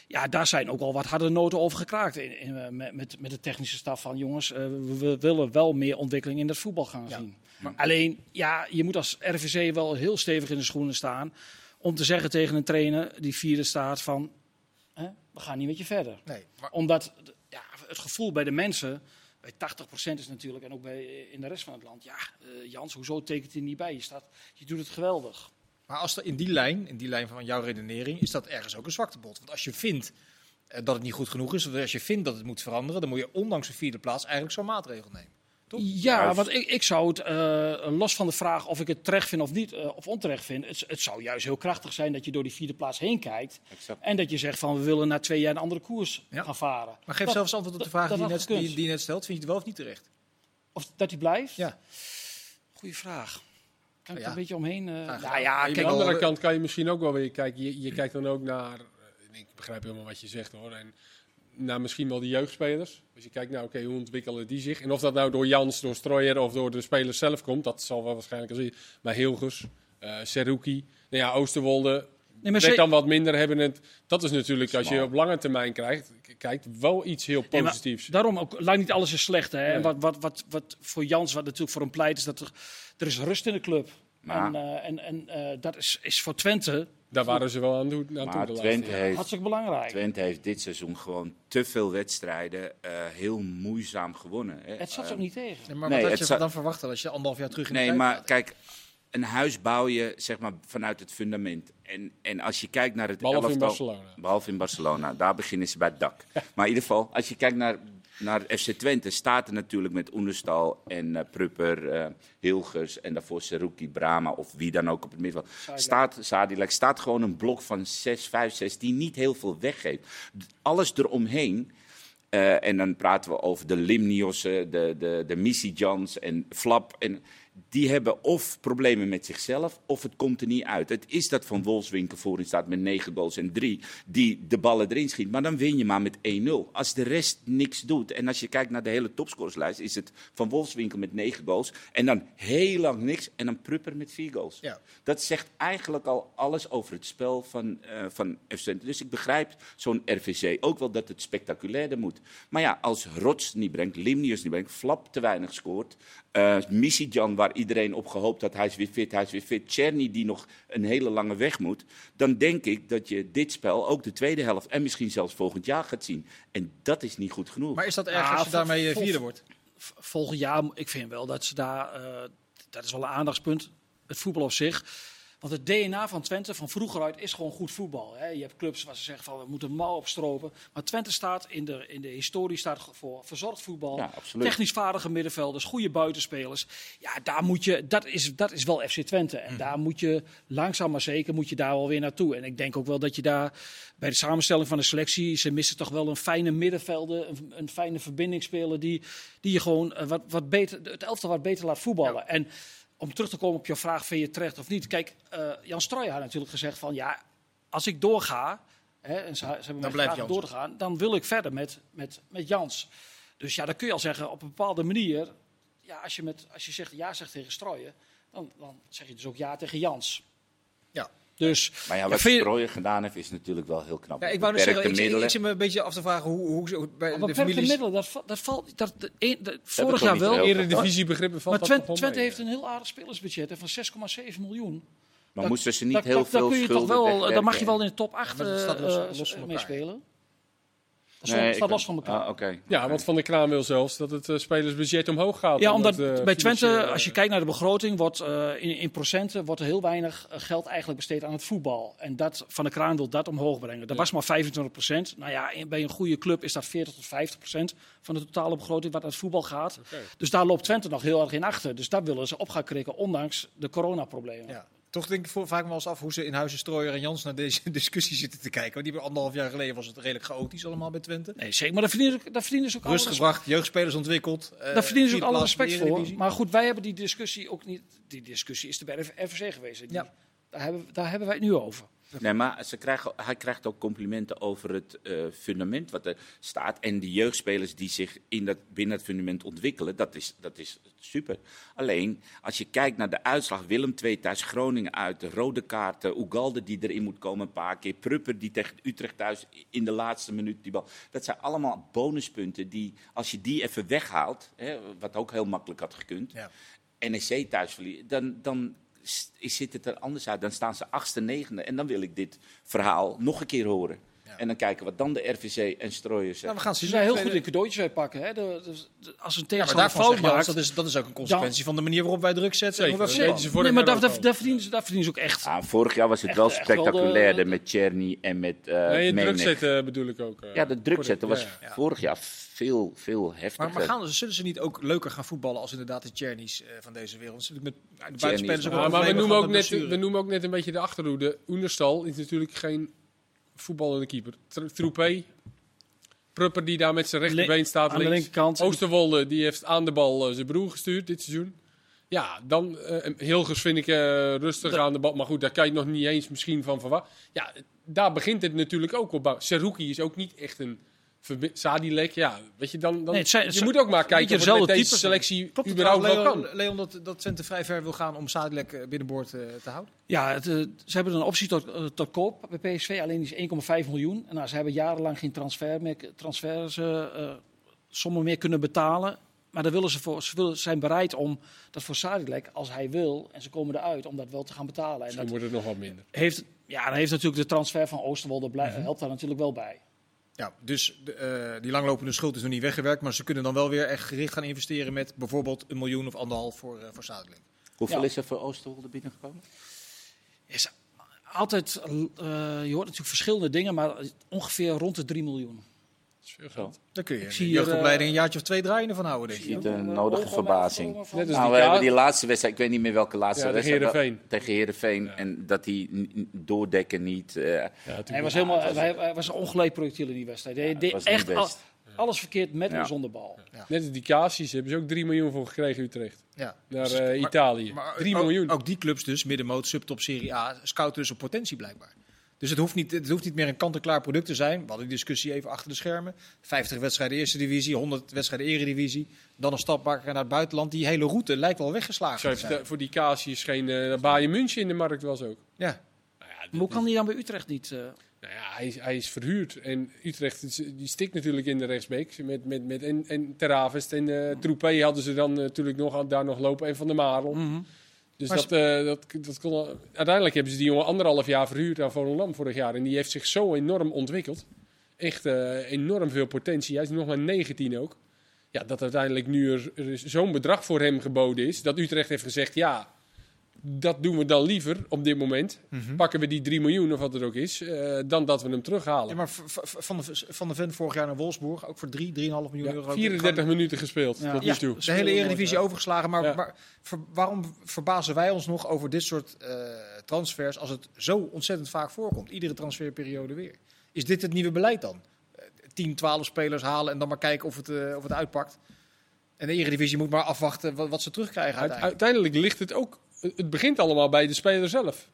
ja, daar zijn ook al wat harde noten over gekraakt. In, in, eh, met, met, met de technische staf van jongens, eh, we, we willen wel meer ontwikkeling in het voetbal gaan Ja. zien. Alleen, ja, je moet als RVC wel heel stevig in de schoenen staan. Om te zeggen tegen een trainer die vierde staat van, hè, we gaan niet met je verder. Nee, maar Omdat ja, het gevoel bij de mensen, bij 80% is natuurlijk, en ook bij, in de rest van het land, ja, eh, Jans, hoezo tekent hij niet bij? Je, staat, je doet het geweldig. Maar als er in die lijn, in die lijn van jouw redenering, is dat ergens ook een zwaktebod. Want als je vindt eh, dat het niet goed genoeg is, of als je vindt dat het moet veranderen, dan moet je ondanks de vierde plaats eigenlijk zo'n maatregel nemen. Toch? Ja, want ik, ik zou het, eh, los van de vraag of ik het terecht vind of niet, eh, of onterecht vind, het, het zou juist heel krachtig zijn dat je door die vierde plaats heen kijkt. Exact. En dat je zegt van we willen na twee jaar een andere koers Ja. gaan varen. Maar geef Dat- zelfs antwoord op de vraag dat die, net, die je net stelt. Vind je het wel of niet terecht? Of dat hij blijft? Ja. Goeie vraag. Kan ik Ja. er een beetje omheen? eh, Graag nou ja, Aan de andere al- kant kan je misschien ook wel weer kijken. Je, je kijkt dan ook naar. eh, Ik begrijp helemaal wat je zegt hoor. En naar misschien wel de jeugdspelers. Als je kijkt naar, oké, hoe ontwikkelen die zich? En of dat nou door Jans, door Strooier of door de spelers zelf komt, dat zal wel waarschijnlijk als Maar Hilgers, eh Seruki, nou ja, Oosterwolde. nee, maar Net ze- dan wat minder hebben het. Dat is natuurlijk, als je op lange termijn krijgt, kijkt, wel iets heel Nee, positiefs. daarom ook, lang niet alles is slecht. Hè? En wat, wat, wat, wat voor Jans, wat natuurlijk voor hem pleit, is dat er, er is rust in de club. Maar- En, eh, en, en eh, dat is, is voor Twente Daar waren ze wel aan toe, naartoe Maar Twente heeft, hartstikke belangrijk. Twente heeft dit seizoen gewoon te veel wedstrijden eh, heel moeizaam gewonnen. Hè. Het zat Eh, ook niet tegen. Nee, maar Nee, wat had het je zou- dan verwachten als je anderhalf jaar terug in de Nee, maar kijk, een huis bouw je zeg maar, vanuit het fundament. En, en als je kijkt naar het Behalve in elftal- Barcelona. Behalve in Barcelona, daar beginnen ze bij het dak. Maar in ieder geval, als je kijkt naar, naar FC Twente, staat er natuurlijk met Oenestal en eh, Prupper, eh, Hilgers en daarvoor Seruki, Brama of wie dan ook op het middenveld. Staat, Sadilek, staat gewoon een blok van 6, 5, 6 die niet heel veel weggeeft. Alles eromheen. eh, en dan praten we over de Limniossen, de, de, de Missy Jans en Flap. En die hebben of problemen met zichzelf, of het komt er niet uit. Het is dat Van Wolfswinkel voorin staat met 9 goals en 3, die de ballen erin schiet. Maar dan win je maar met 1-0. Als de rest niks doet, en als je kijkt naar de hele topscorerslijst, is het Van Wolfswinkel met 9 goals. En dan heel lang niks, en dan Prupper met 4 goals. Ja. Dat zegt eigenlijk al alles over het spel van, eh van FC. Dus ik begrijp zo'n RVC ook wel dat het spectaculairder moet. Maar ja, als Rots niet brengt, Limnius niet brengt, Flap te weinig scoort... eh Misijan, waar iedereen op gehoopt had, hij is weer fit, hij is weer fit... Czerny, die nog een hele lange weg moet... dan denk ik dat je dit spel ook de tweede helft... en misschien zelfs volgend jaar gaat zien. En dat is niet goed genoeg. Maar is dat erg Ja, als je daarmee eh, vol- vierde wordt? Volgend jaar, ik vind wel dat ze daar, eh, dat is wel een aandachtspunt, het voetbal op zich. Want het DNA van Twente van vroeger uit is gewoon goed voetbal. Hè. Je hebt clubs waar ze zeggen van we moeten mouw opstropen. Maar Twente staat in de, in de historie staat voor verzorgd voetbal. Ja. Technisch vaardige middenvelders, goede buitenspelers. Ja, daar moet je, dat, is, dat is wel FC Twente. En daar moet je langzaam maar zeker moet je daar wel weer naartoe. En ik denk ook wel dat je daar bij de samenstelling van de selectie, ze missen toch wel een fijne middenvelder, een, een fijne verbindingsspeler die, die je gewoon eh, wat, wat beter, het elftal wat beter laat voetballen. En om terug te komen op je vraag, vind je terecht of niet? Kijk, eh, Jan Strooijer had natuurlijk gezegd van ja, als ik doorga, hè, en ze, ze hebben blijft Jans. door te gaan, dan wil ik verder met, met, met Jans. Dus ja, dan kun je al zeggen op een bepaalde manier, ja, als je, met, als je zegt ja zegt tegen Strooijer, dan, dan zeg je dus ook ja tegen Jans. Ja. Dus Maar ja, Ja, wat vind je- Strooijer gedaan heeft, is natuurlijk wel heel knap. Ja, ik wou net Beperkte zeggen, ik, ik, middelen. ik zit me een beetje af te vragen hoe, hoe, hoe bij Maar de beperkte families... middelen, dat, dat valt. Dat, de, een- de- vorig jaar wel. heel veel. Eredivisiebegrippen valt Maar dat Twente, nog Twente mee, heeft een heel aardig spelersbudget hè, van 6,7 miljoen. Maar dat- moesten ze niet Dat- heel dat- dat veel kun je toch wel, wegwerken? Dan mag je wel in de top 8 maar dat staat los- eh, los van elkaar. meespelen. Nee, staat los van elkaar. Ah, oké. Ja, want Van der Kraan wil zelfs dat het eh, spelersbudget omhoog gaat. Ja, omdat eh, bij Twente, als je eh, kijkt naar de begroting, wordt eh, in, in procenten wordt er heel weinig geld eigenlijk besteed aan het voetbal. En dat, Van de Kraan wil dat omhoog brengen. Dat was maar 25 procent. Nou ja, in- bij een goede club is dat 40 tot 50 procent van de totale begroting wat naar het voetbal gaat. Dus daar loopt Twente nog heel erg in achter. Dus dat willen ze op gaan krikken, ondanks de coronaproblemen. Ja. Toch denk ik voor, vaak me wel eens af hoe ze in Huizen Strooijer en Jans naar deze discussie zitten te kijken. Want die hebben anderhalf jaar geleden was het redelijk chaotisch allemaal bij Twente. Nee, zeker. Maar daar verdienen ze, daar verdienen ze ook Rust gebracht, jeugdspelers ontwikkeld. eh, Daar verdienen ze ook vierde alle respect voor. Maar goed, wij hebben die discussie ook niet. Die discussie is er bij de geweest. Die- Ja. Daar, hebben, daar hebben wij het nu over. Nee, maar ze krijgen, hij krijgt ook complimenten over het eh, fundament wat er staat. En die jeugdspelers die zich in dat, binnen het fundament ontwikkelen, dat is, dat is super. Alleen, als je kijkt naar de uitslag, Willem 2 thuis, Groningen uit, de rode kaarten, Ugalde die erin moet komen een paar keer, Prupper die tegen Utrecht thuis in de laatste minuut die bal. Dat zijn allemaal bonuspunten die, als je die even weghaalt, hè, wat ook heel makkelijk had gekund, Ja. NEC thuis verliezen, dan, dan zit het er anders uit. Dan staan ze achtste, negende. En dan wil ik dit verhaal nog een keer horen. Ja. En dan kijken wat dan de RVC en Strooiers Nou, we gaan Ze zijn heel goed in cadeautjes uitpakken. Hè? De, de- de- als een tegenstander fout maakt... dat is, dat is ook een consequentie van de manier waarop wij druk zetten. Zeker, ze Nee, maar daar, ook daar, verdienen ze, daar verdienen ze ook echt. Ah, vorig jaar was het Echt- wel spectaculairder de- met Czerny en met uh, Nee, druk zetten bedoel ik ook. eh. Ja, de druk zetten was Ja, ja. vorig jaar veel, veel heftiger. Maar, maar gaan, zullen ze niet ook leuker gaan voetballen als inderdaad de Chernies eh, van deze wereld? Met de buitenspelers ook maar- Ja, wel maar we noemen, ook net, we noemen ook net een beetje de achterhoede. Oenerstal is natuurlijk geen voetballende keeper. Tr- Troepé, Prupper die daar met zijn rechterbeen staat aan de links. linkerkant. Oosterwolde die heeft aan de bal eh, zijn broer gestuurd dit seizoen. Ja, dan uh, Hilgers vind ik eh, rustig Dat- aan de bal. Maar goed, daar kan je nog niet eens misschien van verwachten. Ja, daar begint het natuurlijk ook op. Seruki is ook niet echt een Sadilek. Ja, weet je, dan, dan Nee, het zijn- je moet ook maar kijken of met deze selectie Klopt het überhaupt wel kan. Leon, dat, dat Twente vrij ver wil gaan om Sadilek eh, binnenboord eh, te houden? Ja, het, eh, ze hebben een optie tot, tot koop bij PSV, alleen die is 1,5 miljoen. En nou, ze hebben jarenlang geen transfer meer, transfers, sommen meer kunnen betalen. Maar daar willen ze voor, ze willen, zijn bereid om dat voor Sadilek, als hij wil, en ze komen eruit, om dat wel te gaan betalen. En Misschien dat wordt het nog wat minder. heeft, ja, dan heeft natuurlijk de transfer van Oosterwolde blij- helpt daar natuurlijk wel bij. Ja, dus de, eh, die langlopende schuld is nog niet weggewerkt. Maar ze kunnen dan wel weer echt gericht gaan investeren met bijvoorbeeld een miljoen of anderhalf voor, eh voor Sadilek. Hoeveel Ja. is er voor Oosterwolde binnengekomen? Is altijd, eh, je hoort natuurlijk verschillende dingen, maar ongeveer rond de 3 miljoen. Dat is veel Zo. geld. Dan kun je zie jeugdopleiding eh, een jaartje of twee draaien ervan houden, denk ik. je de Eh, nodige verbazing. ongeveer- Net als Nou, die we hebben die laatste wedstrijd, ik weet niet meer welke laatste Ja, tegen wedstrijd. Heerenveen. Tegen Heerenveen. En dat die doordekken niet. eh, Ja, Hij was, helemaal, hij, hij was een ongeleid projectiel in die wedstrijd. Hij deed was niet echt al- alles verkeerd met Ja. en zonder bal. Net als die Casius hebben ze ook 3 miljoen voor gekregen Utrecht. Ja. Naar maar- Italië. Maar 3 ook, miljoen. Ook die clubs dus, middenmoot, subtop, Serie A, scouten dus op potentie blijkbaar. Dus het hoeft, niet, het hoeft niet meer een kant-en-klaar product te zijn. We hadden die discussie even achter de schermen. 50 wedstrijden eerste divisie, 100 wedstrijden eredivisie. Dan een stap maken naar het buitenland. Die hele route lijkt wel weggeslagen Zo te heeft zijn. de- voor die Casius geen uh, Bayern München in de markt was ook. Ja. Nou ja, Maar hoe kan hij dan bij Utrecht niet? eh, Nou ja, hij, is, hij is verhuurd. En Utrecht is- die stikt natuurlijk in de rechtsbeek. Met, met, met, en, en Teravest en eh Troepé hadden ze dan natuurlijk nog, daar nog lopen. En Van der Marel. mhm. Dus Maar dat, eh, dat, dat kon, al- uiteindelijk hebben ze die jongen anderhalf jaar verhuurd aan Volendam vorig jaar. En die heeft zich zo enorm ontwikkeld. Echt eh, enorm veel potentie. Hij is nog maar 19 ook. Ja, dat uiteindelijk nu er, er zo'n bedrag voor hem geboden is. Dat Utrecht heeft gezegd, ja, dat doen we dan liever op dit moment. Mhm. Pakken we die 3 miljoen of wat het ook is. eh, dan dat we hem terughalen. Ja, maar v- v- van, de, van de Vent vorig jaar naar Wolfsburg, ook voor 3, 3,5 miljoen Ja, euro. 34 minuten gespeeld Ja. tot nu Ja, toe. de hele Eredivisie overgeslagen. Maar, Ja. maar ver- waarom verbazen wij ons nog over dit soort eh, transfers als het zo ontzettend vaak voorkomt? Iedere transferperiode weer. Is dit het nieuwe beleid dan? Eh, 10, 12 spelers halen en dan maar kijken of het, eh, of het uitpakt. En de Eredivisie moet maar afwachten wat, wat ze terugkrijgen Uit- uiteindelijk. uiteindelijk ligt het ook. Het begint allemaal bij de speler zelf.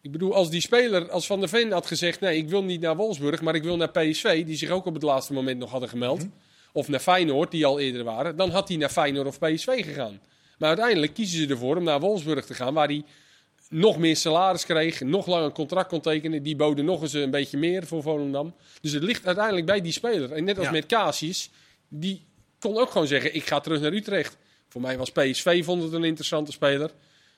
Ik bedoel, als die speler, als Van der Ven had gezegd: nee, ik wil niet naar Wolfsburg, maar ik wil naar PSV, die zich ook op het laatste moment nog hadden gemeld. Mhm. Of naar Feyenoord, die al eerder waren. Dan had hij naar Feyenoord of PSV gegaan. Maar uiteindelijk kiezen ze ervoor om naar Wolfsburg te gaan, waar hij nog meer salaris kreeg, nog langer een contract kon tekenen. Die boden nog eens een beetje meer voor Volendam. Dus het ligt uiteindelijk bij die speler. En net als Ja. met Casius, die kon ook gewoon zeggen: ik ga terug naar Utrecht. Voor mij was PSV vond het een interessante speler.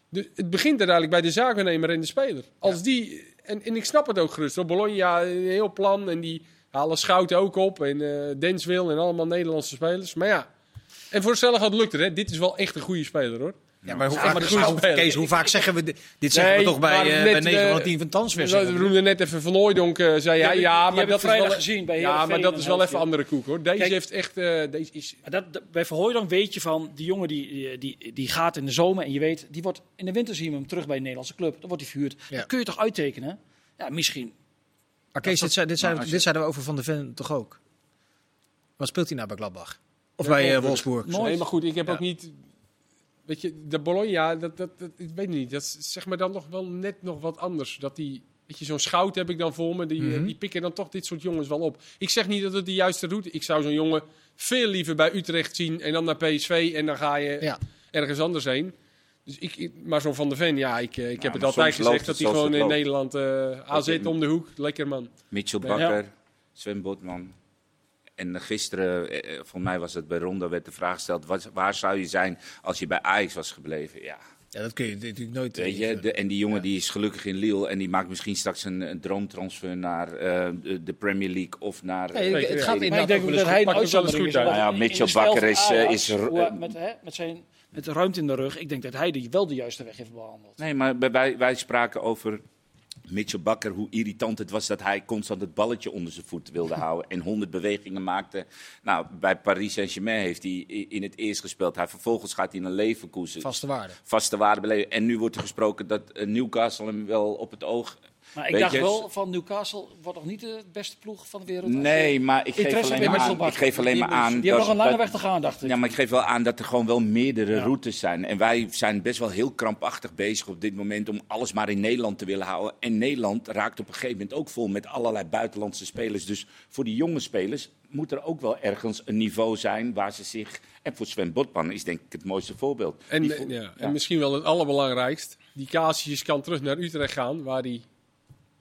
De, het begint uiteindelijk bij de zaakwaarnemer en de speler. Als die, en, en ik snap het ook gerust. hoor. Bologna, een heel plan. En die halen Schouten ook op. En eh Denswil en allemaal Nederlandse spelers. Maar ja, en voor hetzelfde gaat lukt het. Hè. Dit is wel echt een goede speler hoor. Ja, maar hoe, Ja, vaak, maar. Kees, hoe vaak zeggen we dit? Dit zeggen Nee, we toch bij, eh, net, bij 9 van de eh, 10 van transfers. We noemden net even Van Hooijdonk. eh, zei hij, ja, maar dat is wel... vrijdag gezien bij Ja, maar dat een is wel even andere koek hoor. Deze Kijk- heeft echt... eh, deze is, Maar dat, dat- bij Verhooydonk weet je van, die jongen die, die, die gaat in de zomer en je weet, die wordt in de winter zien we hem terug bij een Nederlandse club. Dan wordt hij verhuurd. Ja. Dat kun je toch uittekenen? Ja, misschien. Maar Kees, dit, zei- dit, je- dit zeiden we over Van de Ven toch ook? Wat speelt hij nou bij Gladbach? Of bij eh, Wolfsburg. Nee, maar goed, ik heb Ja. ook niet... Weet je, de Bologna, dat, dat, dat, ik weet niet. Dat is zeg maar dan nog wel net nog wat anders. Dat die, weet je, zo'n schout heb ik dan voor me. Die, Mhm. die pikken dan toch dit soort jongens wel op. Ik zeg niet dat het de juiste route Ik zou zo'n jongen veel liever bij Utrecht zien en dan naar PSV. En dan ga je Ja. ergens anders heen. Dus ik, maar zo'n Van der Ven, ja, ik, eh, ik heb het altijd gezegd dat hij gewoon in loopt. Nederland eh AZ in- om de hoek. Lekker man. Mitchell Ja. Bakker, Sven Botman. En eh, gisteren, eh, eh, voor mij was het bij Ronda, werd de vraag gesteld: wat, waar zou je zijn als je bij Ajax was gebleven? Ja, Ja, dat kun je natuurlijk nooit... Weet je, de, en die jongen die is gelukkig in Lille en die maakt misschien straks een, een droomtransfer naar eh, de, Premier League of naar... Nee, eh, het ja. gaat Maar ik inderdaad denk dat hij goed. een het uitzondering is. Nou ja, in- Mitchell in Bakker is, eh, Ajax, is hoe met, hè, met, zijn, met de ruimte in de rug. Ik denk dat hij die wel de juiste weg heeft behandeld. Nee, maar wij, wij spraken over Mitchell Bakker, hoe irritant het was dat hij constant het balletje onder zijn voet wilde houden en honderd bewegingen maakte. Nou, bij Paris Saint-Germain heeft hij in het eerst gespeeld. Hij, vervolgens gaat hij naar Leverkusen. Vaste waarde. Vaste waarde beleven. En nu wordt er gesproken dat eh, Newcastle hem wel op het oog... Maar ik Weet dacht je, wel van Newcastle wordt nog niet de beste ploeg van de wereld. Nee, maar ik geef alleen maar aan, ik geef alleen maar aan Die hebben nog een lange dat- weg te gaan, dacht ik. Ja, maar ik geef wel aan dat er gewoon wel meerdere Ja. routes zijn. En wij zijn best wel heel krampachtig bezig op dit moment om alles maar in Nederland te willen houden. En Nederland raakt op een gegeven moment ook vol met allerlei buitenlandse spelers. Dus voor die jonge spelers moet er ook wel ergens een niveau zijn waar ze zich... En voor Sven Botman is denk ik het mooiste voorbeeld. En, Die vo- ja, ja. en misschien wel het allerbelangrijkst. Die Casius kan terug naar Utrecht gaan, waar hij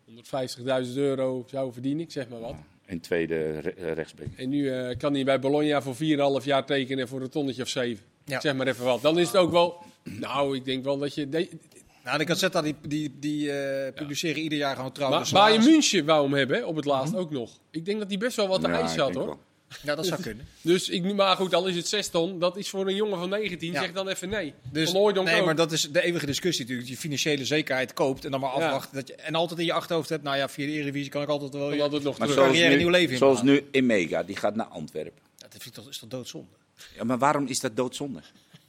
150.000 euro zou verdienen, ik zeg maar wat. En tweede re- eh, rechtsback. En nu eh, kan hij bij Bologna voor 4,5 jaar tekenen voor een tonnetje of 7. Ja. Zeg maar even wat. Dan is het ook wel... Nou, ik denk wel dat je... de- Nou, de Gazzetta die, die, die eh, publiceren ieder jaar gewoon trouwens. Maar Bayern München wou hem hebben, op het laatst ook nog. Ik denk dat hij best wel wat te Ja, eisen ik had, hoor. wel. Ja, dat zou kunnen. Dus ik, maar goed, al is het 6 ton. Dat is voor een jongen van 19. Ja. Zeg dan even nee. Dus, nee, ook. maar dat is de eeuwige discussie natuurlijk. Dat je financiële zekerheid koopt en dan maar Ja. afwacht. Dat je, en altijd in je achterhoofd hebt, nou ja, via de Eredivisie kan ik altijd wel... Dan had het nog Maar terug. zoals carrière nu, nieuw leven in zoals nu Emega, die gaat naar Antwerpen. Ja, dat vind ik toch, is toch doodzonde? Ja, maar waarom is dat doodzonde?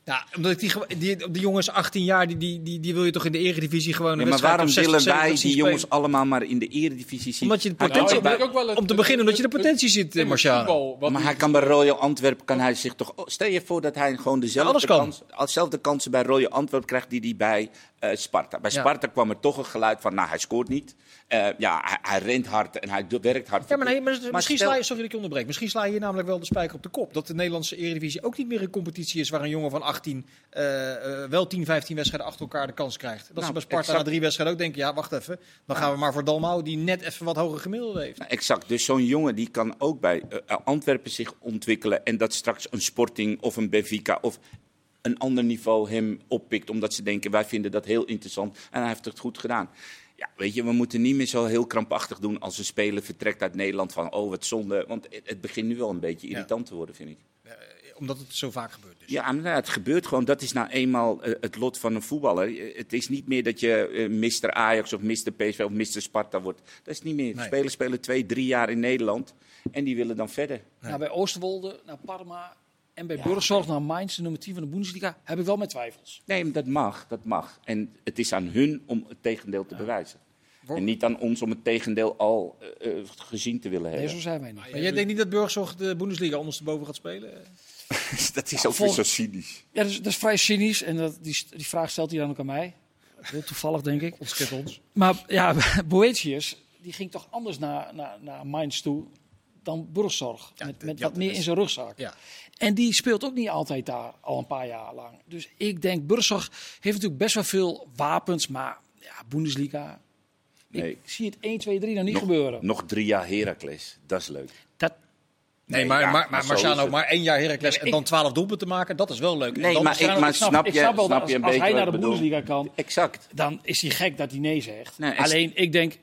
Ja, omdat ik die, die, die jongens 18 jaar, die, die, die, die wil je toch in de Eredivisie gewoon een Ja, maar waarom of 60, willen 70 wij die jongens spelen? allemaal maar in de eredivisie zien? Omdat je de potentie- het- om te beginnen, omdat je de potentie ziet, eh, Marciano. wat maar hij kan bij Royal Antwerpen kan hij zich toch. oh, Stel je voor dat hij gewoon dezelfde, alles kan. kans, dezelfde kansen bij Royal Antwerpen krijgt die hij bij eh, Sparta. Bij Ja. Sparta kwam er toch een geluid van, nou hij scoort niet. Eh, ja, hij, hij rent hard en hij werkt hard. Ja, maar nee, maar, misschien stel- sla je, sorry dat ik je onderbreek, misschien sla je hier namelijk wel de spijker op de kop. Dat de Nederlandse Eredivisie ook niet meer een competitie is waar een jongen van 18 eh, eh, wel 10, 15 wedstrijden achter elkaar de kans krijgt. Dat Nou, ze bij Sparta exact. na drie wedstrijden ook denken, ja wacht even, dan gaan we maar voor Dalmau die net even wat hoger gemiddelde heeft. Nou, exact. Dus zo'n jongen die kan ook bij Antwerpen zich ontwikkelen. En dat straks een Sporting of een Benfica of een ander niveau hem oppikt. Omdat ze denken, wij vinden dat heel interessant. En hij heeft het goed gedaan. Ja, weet je, we moeten niet meer zo heel krampachtig doen als een speler vertrekt uit Nederland. Van, oh, wat zonde. Want het, begint nu wel een beetje irritant te worden, vind ik. Omdat het zo vaak gebeurt. Dus. Ja, maar nou, het gebeurt gewoon. Dat is nou eenmaal eh, het lot van een voetballer. Eh, Het is niet meer dat je eh, Mr. Ajax of Mr. PSV of Mr. Sparta wordt. Dat is niet meer. Nee. Spelers spelen twee, drie jaar in Nederland. En die willen dan verder. Nou, bij Oosterwolde, naar Parma en bij Burgzorg naar Mainz, de nummer 10 van de Bundesliga, heb ik wel met twijfels. Nee, maar dat mag, dat mag. En het is aan hun om het tegendeel te bewijzen. En niet aan ons om het tegendeel al eh, eh, gezien te willen Nee, hebben. zo zijn wij niet. Maar jij denkt niet dat Burgzorg de Bundesliga ondersteboven gaat spelen? dat is ook Vol- weer zo cynisch. Ja, dat is, dat is vrij cynisch en dat, die, die vraag stelt hij dan ook aan mij. Heel toevallig, denk ik. Ons kent ons. Maar ja, Boetius, die ging toch anders naar, naar, naar Mainz toe dan Burgzorg. Ja, met met ja, wat meer is- in zijn rugzak. Ja. En die speelt ook niet altijd daar, al een paar jaar lang. Dus ik denk, Burgzorg heeft natuurlijk best wel veel wapens, maar ja, Bundesliga... Nee. Ik zie het 1, 2, 3 nog niet Nog, gebeuren. nog drie jaar Heracles, dat is leuk. Dat, Nee, Nee, maar, ja, maar, maar Marciano, maar één jaar Heracles en ik- dan 12 doelpunten maken, dat is wel leuk. Nee, dan maar ik- maar ik snap, snap ik je- snap wel snap dat je een als, als beetje hij naar de? Bundesliga kan, Exact. dan is hij gek dat hij nee zegt. Nee, en- Alleen, ik denk,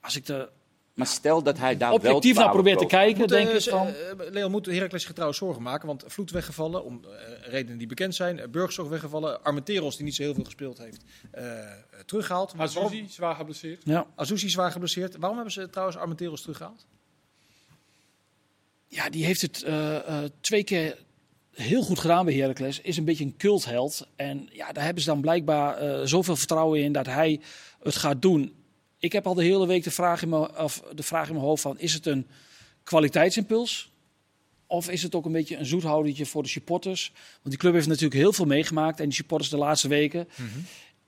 als ik de Maar stel dat hij daar wel objectief naar 12 probeer te kijken, Moet, denk eh, ik van... eh, Leon moet Heracles zich trouwens zorgen maken, want Vloed weggevallen, om redenen die bekend zijn. Uh, Burgzorg weggevallen, Armenteros, die niet zo heel veel gespeeld heeft, eh, eh, teruggehaald. Azuzi, Waarom- zwaar geblesseerd. Ja. Azuzi zwaar geblesseerd. Waarom hebben ze trouwens Armenteros teruggehaald? Ja, die heeft het eh, eh, twee keer heel goed gedaan bij Heracles. Is een beetje een cultheld. En ja, daar hebben ze dan blijkbaar eh, zoveel vertrouwen in dat hij het gaat doen. Ik heb al de hele week de vraag in mijn, of de vraag in mijn hoofd van... is het een kwaliteitsimpuls? Of is het ook een beetje een zoethoudertje voor de supporters? Want die club heeft natuurlijk heel veel meegemaakt. En die supporters de laatste weken.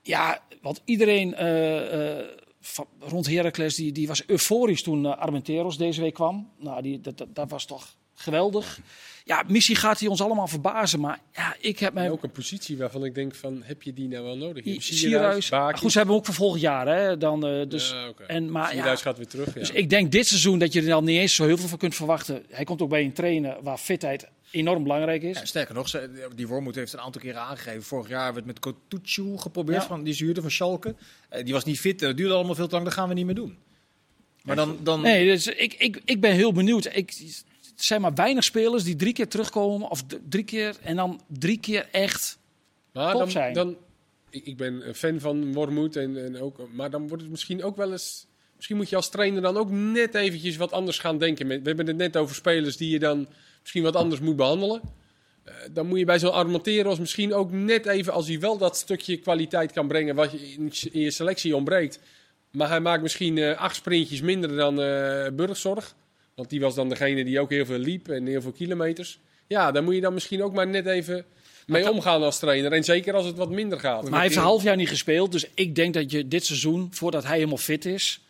Ja, want iedereen eh, eh, van- rond Heracles die, die was euforisch toen eh, Armenteros deze week kwam. Nou, die, dat, dat, dat was toch geweldig. Ja, missie gaat hij ons allemaal verbazen. Maar ja, ik heb En mij... ook een positie waarvan ik denk van, heb je die nou wel nodig? Je Sierhuis. Goed, ze hebben hem ook voor volgend jaar. Hè? Dan, eh, dus, Ja, en, maar, ja, gaat weer terug, ja. dus ik denk dit seizoen dat je er dan niet eens zo heel veel van kunt verwachten. Hij komt ook bij een trainer waar fitheid enorm belangrijk is. Ja, sterker nog, die Wormoed heeft een aantal keren aangegeven. Vorig jaar werd met Kotucu geprobeerd, Ja. van, die zuurde van Schalke. Eh, die was niet fit, dat duurde allemaal veel te lang, dat gaan we niet meer doen. Maar dan, dan Nee, dus ik, ik, ik ben heel benieuwd. Ik, zijn maar weinig spelers die drie keer terugkomen. Of drie keer en dan drie keer echt. Maar top dan, zijn. dan ik, ik ben een fan van Wormoed, en, en ook, maar dan wordt het misschien ook wel eens... Misschien moet je als trainer dan ook net eventjes wat anders gaan denken. We hebben het net over spelers die je dan misschien wat anders moet behandelen. Eh, dan moet je bij zo'n Armenteros misschien ook net even, als hij wel dat stukje kwaliteit kan brengen wat je in, in je selectie ontbreekt. Maar hij maakt misschien eh, acht sprintjes minder dan eh Burgzorg. Want die was dan degene die ook heel veel liep en heel veel kilometers. Ja, daar moet je dan misschien ook maar net even mee omgaan als trainer. En zeker als het wat minder gaat. Maar hij heeft een half jaar niet gespeeld. Dus ik denk dat je dit seizoen, voordat hij helemaal fit is.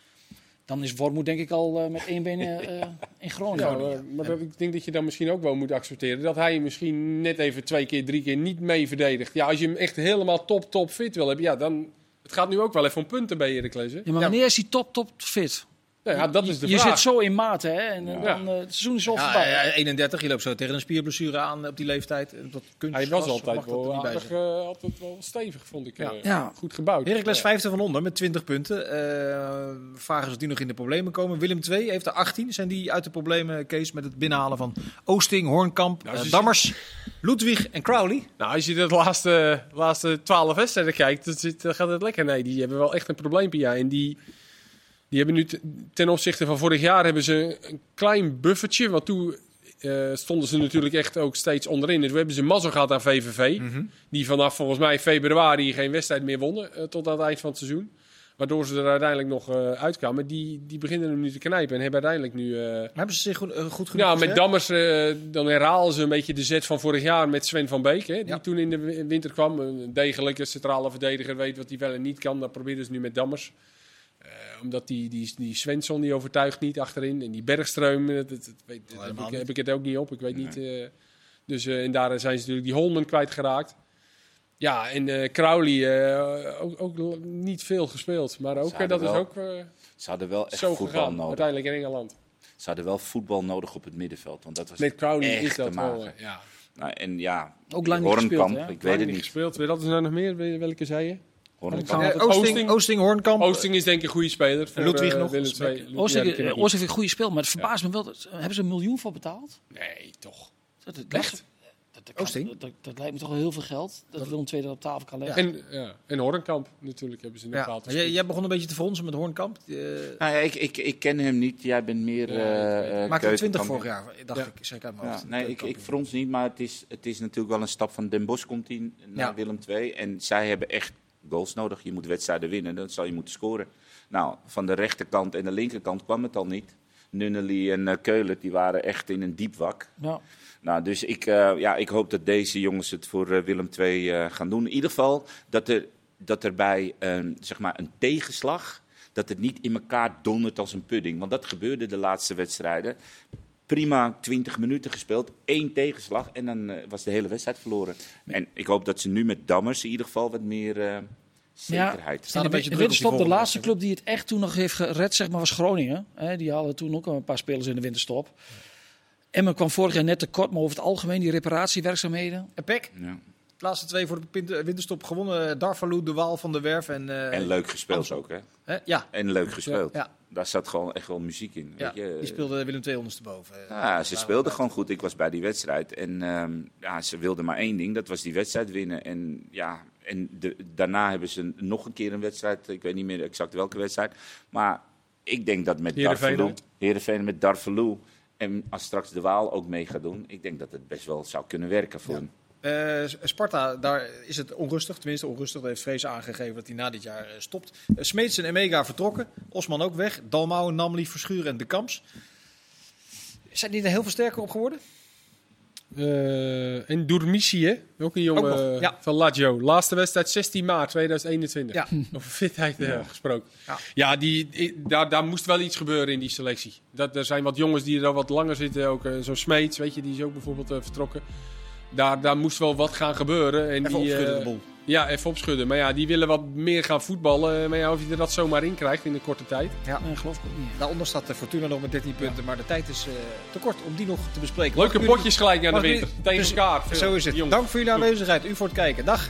Dan is Wormoed denk ik al eh, met één been eh, eh, in Groningen. Ja, maar, dat, ik denk dat je dan misschien ook wel moet accepteren dat hij misschien net even twee keer, drie keer niet mee verdedigt. Ja, als je hem echt helemaal top, top fit wil hebben, ja, dan. Het gaat nu ook wel even om punten bij Heracles. hè? Ja, maar wanneer is hij top, top fit? Nou ja, dat is de je vraag. zit zo in mate, hè? En eh, Ja. dan, eh, het seizoen is al ja, voorbij. ja, 31, je loopt zo tegen een spierblessure aan op die leeftijd. En Dat Hij was altijd dat wel aardig, eh, altijd wel stevig, vond ik. Ja. eh, Ja. Goed gebouwd. Heracles Ja. vijfde van onder met 20 punten. Eh, vragen of die nog in de problemen komen. Willem II heeft er 18. Zijn die uit de problemen, Kees, met het binnenhalen van Oosting, Hoornkamp, Nou, eh, Dammers, Ludwig en Crowley? Nou, als je de laatste, laatste 12 wedstrijden kijkt, dan, zit, dan gaat het lekker. Nee, die hebben wel echt een probleempje. Ja. En die, die hebben nu ten opzichte van vorig jaar hebben ze een klein buffertje. Want toen eh, stonden ze natuurlijk echt ook steeds onderin. Dus we hebben ze mazzel gehad aan VVV. Die vanaf volgens mij februari geen wedstrijd meer wonnen eh, tot aan het eind van het seizoen. Waardoor ze er uiteindelijk nog eh, uitkwamen. Die, die beginnen hem nu te knijpen en hebben uiteindelijk nu... Maar hebben ze zich goed, eh, goed genoeg ja, met? Dammers, dan herhalen ze een beetje de zet van vorig jaar met Sven van Beek. Hè, die Ja. toen in de wi- winter kwam. Een degelijke centrale verdediger weet wat hij wel en niet kan. Dat proberen ze nu met Dammers. Omdat die, die, die Svensson die overtuigt niet achterin. En die Bergstreum, eh, dat, dat, dat weet, dat heb, ik, heb ik het ook niet op. Ik weet niet. eh, dus eh, en daar zijn ze natuurlijk die Holman kwijtgeraakt. Ja, en eh Crowley eh, ook, ook niet veel gespeeld. Maar ook, Ze dat is hadden ook eh, Ze hadden wel echt zo voetbal gegaan. nodig. Uiteindelijk in Engeland. Ze hadden wel voetbal nodig op het middenveld. Want dat was Met Crowley echt is dat te wel. ja. Nou, en ja, Ook lang niet gespeeld, ik weet Lang het niet gespeeld. Weet dat er nou nog meer? Welke zei je? Eh, Oosting, Oosting. Oosting, Hoornkamp. Oosting is denk ik een goede speler. Voor, Ludwig eh, nog. Ja, Oosting eh, heeft een goede speel, maar het verbaast me wel. Dat, hebben ze een miljoen voor betaald? Nee, toch. Dat, dat, Echt? Dat, dat, kan- Oosting? dat, dat, dat lijkt me toch wel heel veel geld. Dat Willem II dat op tafel kan leggen. En, ja. en Horenkamp natuurlijk hebben ze nog Ja. Jij, jij begon een beetje te fronsen met Hoornkamp. Eh Nou ja, ik, ik, ik ken hem niet. Jij bent meer. Ja, eh, eh, maakte er 20 keukenkampioen. vorig jaar, dacht Ja. ik. Zeg ik uit mijn Ja, hoofd. nee, ik, ik frons niet, maar het is, het is natuurlijk wel een stap van Den Bosch komt hij naar. Willem II. En zij hebben echt goals nodig. Je moet wedstrijden winnen, dan zal je moeten scoren. Nou, van de rechterkant en de linkerkant kwam het al niet. Nunnely en uh, Keulen, die waren echt in een diep wak. Ja. Nou, dus ik, eh, ja, ik hoop dat deze jongens het voor eh, Willem II eh, gaan doen. In ieder geval dat er, dat er bij zeg maar een tegenslag, dat het niet in elkaar dondert als een pudding. Want dat gebeurde de laatste wedstrijden. Prima 20 minuten gespeeld, één tegenslag en dan eh, was de hele wedstrijd verloren. En ik hoop dat ze nu met Dammers in ieder geval wat meer eh, zekerheid. Staat een En beetje winterstop, de laatste club die het echt toen nog heeft gered, zeg maar, was Groningen. Hè, die hadden toen ook een paar spelers in de winterstop. Emmen kwam vorig jaar net tekort, maar over het algemeen die reparatiewerkzaamheden. En Peck, Ja. De laatste twee voor de winterstop gewonnen. Darvalu, De Waal van de Werf. En, eh, En leuk gespeeld ook, hè? hè? Ja, En leuk gespeeld. Ja. Daar zat gewoon echt wel muziek in. ja, weet je? die speelde Willem II ondersteboven. Ja, ze speelden gewoon goed. Ik was bij die wedstrijd. En ehm, ja, ze wilden maar één ding, dat was die wedstrijd winnen. En, ja, en de, daarna hebben ze nog een keer een wedstrijd. Ik weet niet meer exact welke wedstrijd. Maar ik denk dat met Darvalu... Heerenveen met Darvalu... En als straks de Waal ook mee gaat doen, ik denk dat het best wel zou kunnen werken voor hem. Eh, Sparta, daar is het onrustig. Tenminste, onrustig. Dat heeft Vrees aangegeven dat hij na dit jaar eh, stopt. Uh, Smeets en Emega vertrokken. Osman ook weg. Dalmau, Namli, Verschuren en De Kamps. Zijn die er heel veel sterker op geworden? Eh, en Dourmici, ook een jongen Ook nog, ja. van Lazio. Laatste wedstrijd 16 maart 2021. Ja. Over fitheid gesproken. Ja. Ja, die, daar, daar moest wel iets gebeuren in die selectie. Dat, er zijn wat jongens die er al wat langer zitten. Ook eh, zo'n Smeets, weet je, die is ook bijvoorbeeld vertrokken. Daar, daar moest wel wat gaan gebeuren. En Even die, opschudden eh, de boel. Ja, even opschudden. Maar ja, die willen wat meer gaan voetballen. Maar ja, of je er dat zomaar in krijgt in een korte tijd. Nee, geloof ik ook niet. Daaronder staat de Fortuna nog met 13 punten, maar de tijd is eh, te kort om die nog te bespreken. Leuke potjes gelijk naar de winter. Tegen dus- elkaar. Zo is het. Jongens. Dank voor jullie aanwezigheid. U voor het kijken. Dag.